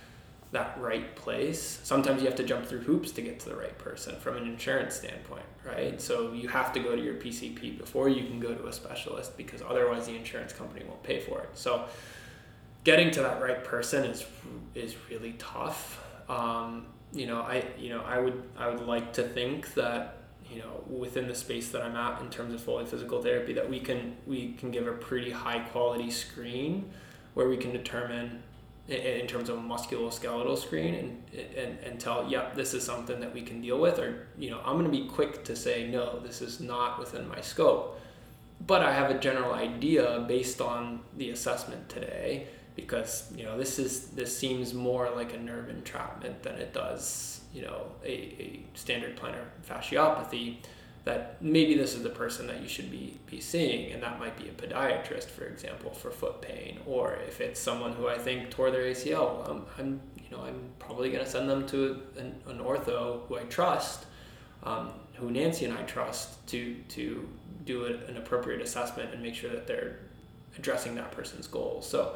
that right place. Sometimes you have to jump through hoops to get to the right person from an insurance standpoint, right? So you have to go to your PCP before you can go to a specialist because otherwise the insurance company won't pay for it. So getting to that right person is is really tough. Um, you know, I you know I would I would like to think that you know within the space that I'm at in terms of Foley physical therapy that we can we can give a pretty high quality screen where we can determine in terms of a musculoskeletal screen and, and, and tell, yep, this is something that we can deal with, or, you know, I'm going to be quick to say, no, this is not within my scope. But I have a general idea based on the assessment today because you know this is this seems more like a nerve entrapment than it does you know a, a standard plantar fasciopathy that maybe this is the person that you should be be seeing and that might be a podiatrist for example for foot pain or if it's someone who I think tore their ACL um, I'm you know I'm probably going to send them to an, an ortho who I trust um, who Nancy and I trust to to do an appropriate assessment and make sure that they're addressing that person's goals. So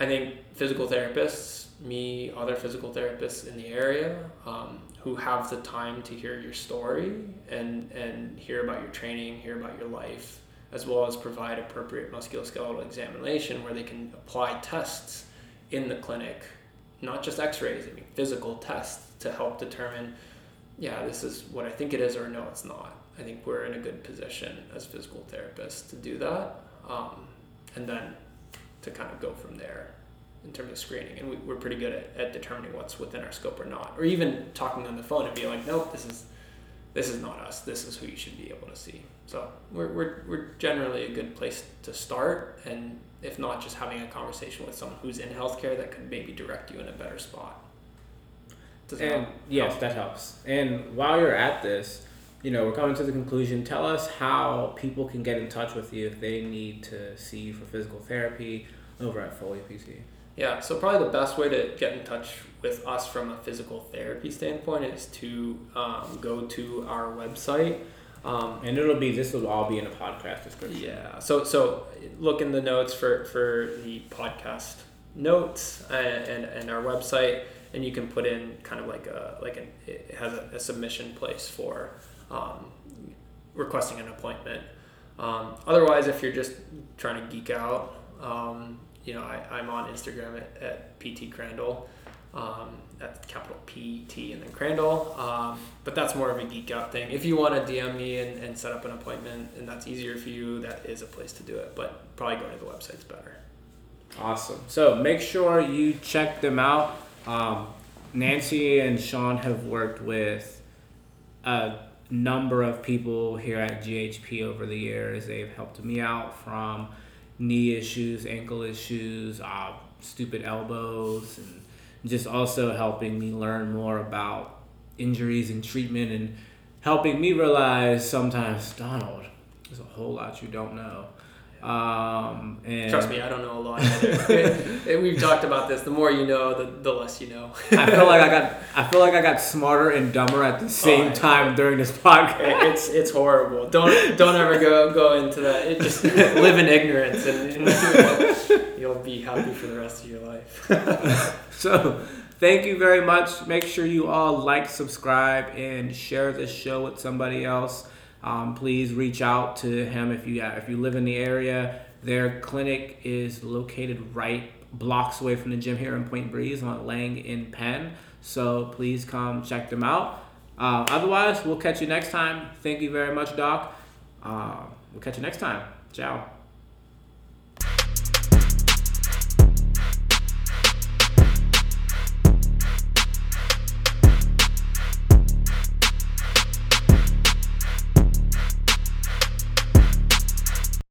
I think physical therapists, me, other physical therapists in the area um, who have the time to hear your story and, and hear about your training, hear about your life, as well as provide appropriate musculoskeletal examination where they can apply tests in the clinic, not just x rays, I mean, physical tests to help determine, yeah, this is what I think it is, or no, it's not. I think we're in a good position as physical therapists to do that. Um, and then to kind of go from there in terms of screening. And we, are pretty good at, at determining what's within our scope or not. Or even talking on the phone and being like, nope, this is this is not us. This is who you should be able to see. So we're, we're, we're generally a good place to start. And if not, just having a conversation with someone who's in healthcare that could maybe direct you in a better spot. Does and that yes, that helps. And while you're at this, you know, we're coming to the conclusion. Tell us how people can get in touch with you if they need to see you for physical therapy over at Foley PC. Yeah, so probably the best way to get in touch with us from a physical therapy standpoint is to um, go to our website. Um, and it'll be this will all be in the podcast description. Yeah. So so look in the notes for for the podcast notes and and, and our website, and you can put in kind of like a like an it has a, a submission place for um, requesting an appointment. Um, otherwise, if you're just trying to geek out, um, you know, I, I'm on Instagram at, at PT Crandall. Um, that's capital P T and then Crandall. Um, but that's more of a geek out thing. If you want to DM me and, and set up an appointment and that's easier for you, that is a place to do it. But probably going to the website's better. Awesome. So make sure you check them out. Um, Nancy and Sean have worked with a number of people here at GHP over the years. They've helped me out from knee issues, ankle issues, uh, stupid elbows, and just also helping me learn more about injuries and treatment and helping me realize sometimes, Donald, there's a whole lot you don't know. Um, and Trust me, I don't know a lot. We've talked about this. The more you know, the, the less you know. I feel like I got I feel like I got smarter and dumber at the same oh, time during this podcast. It's it's horrible. Don't don't ever go go into that. It just live in ignorance and, and you'll be happy for the rest of your life. so thank you very much. Make sure you all like, subscribe, and share this show with somebody else um, please reach out to him if you if you live in the area. Their clinic is located right blocks away from the gym here in Point Breeze on Lang in Penn. So please come check them out. Uh, otherwise, we'll catch you next time. Thank you very much, Doc. Uh, we'll catch you next time. Ciao.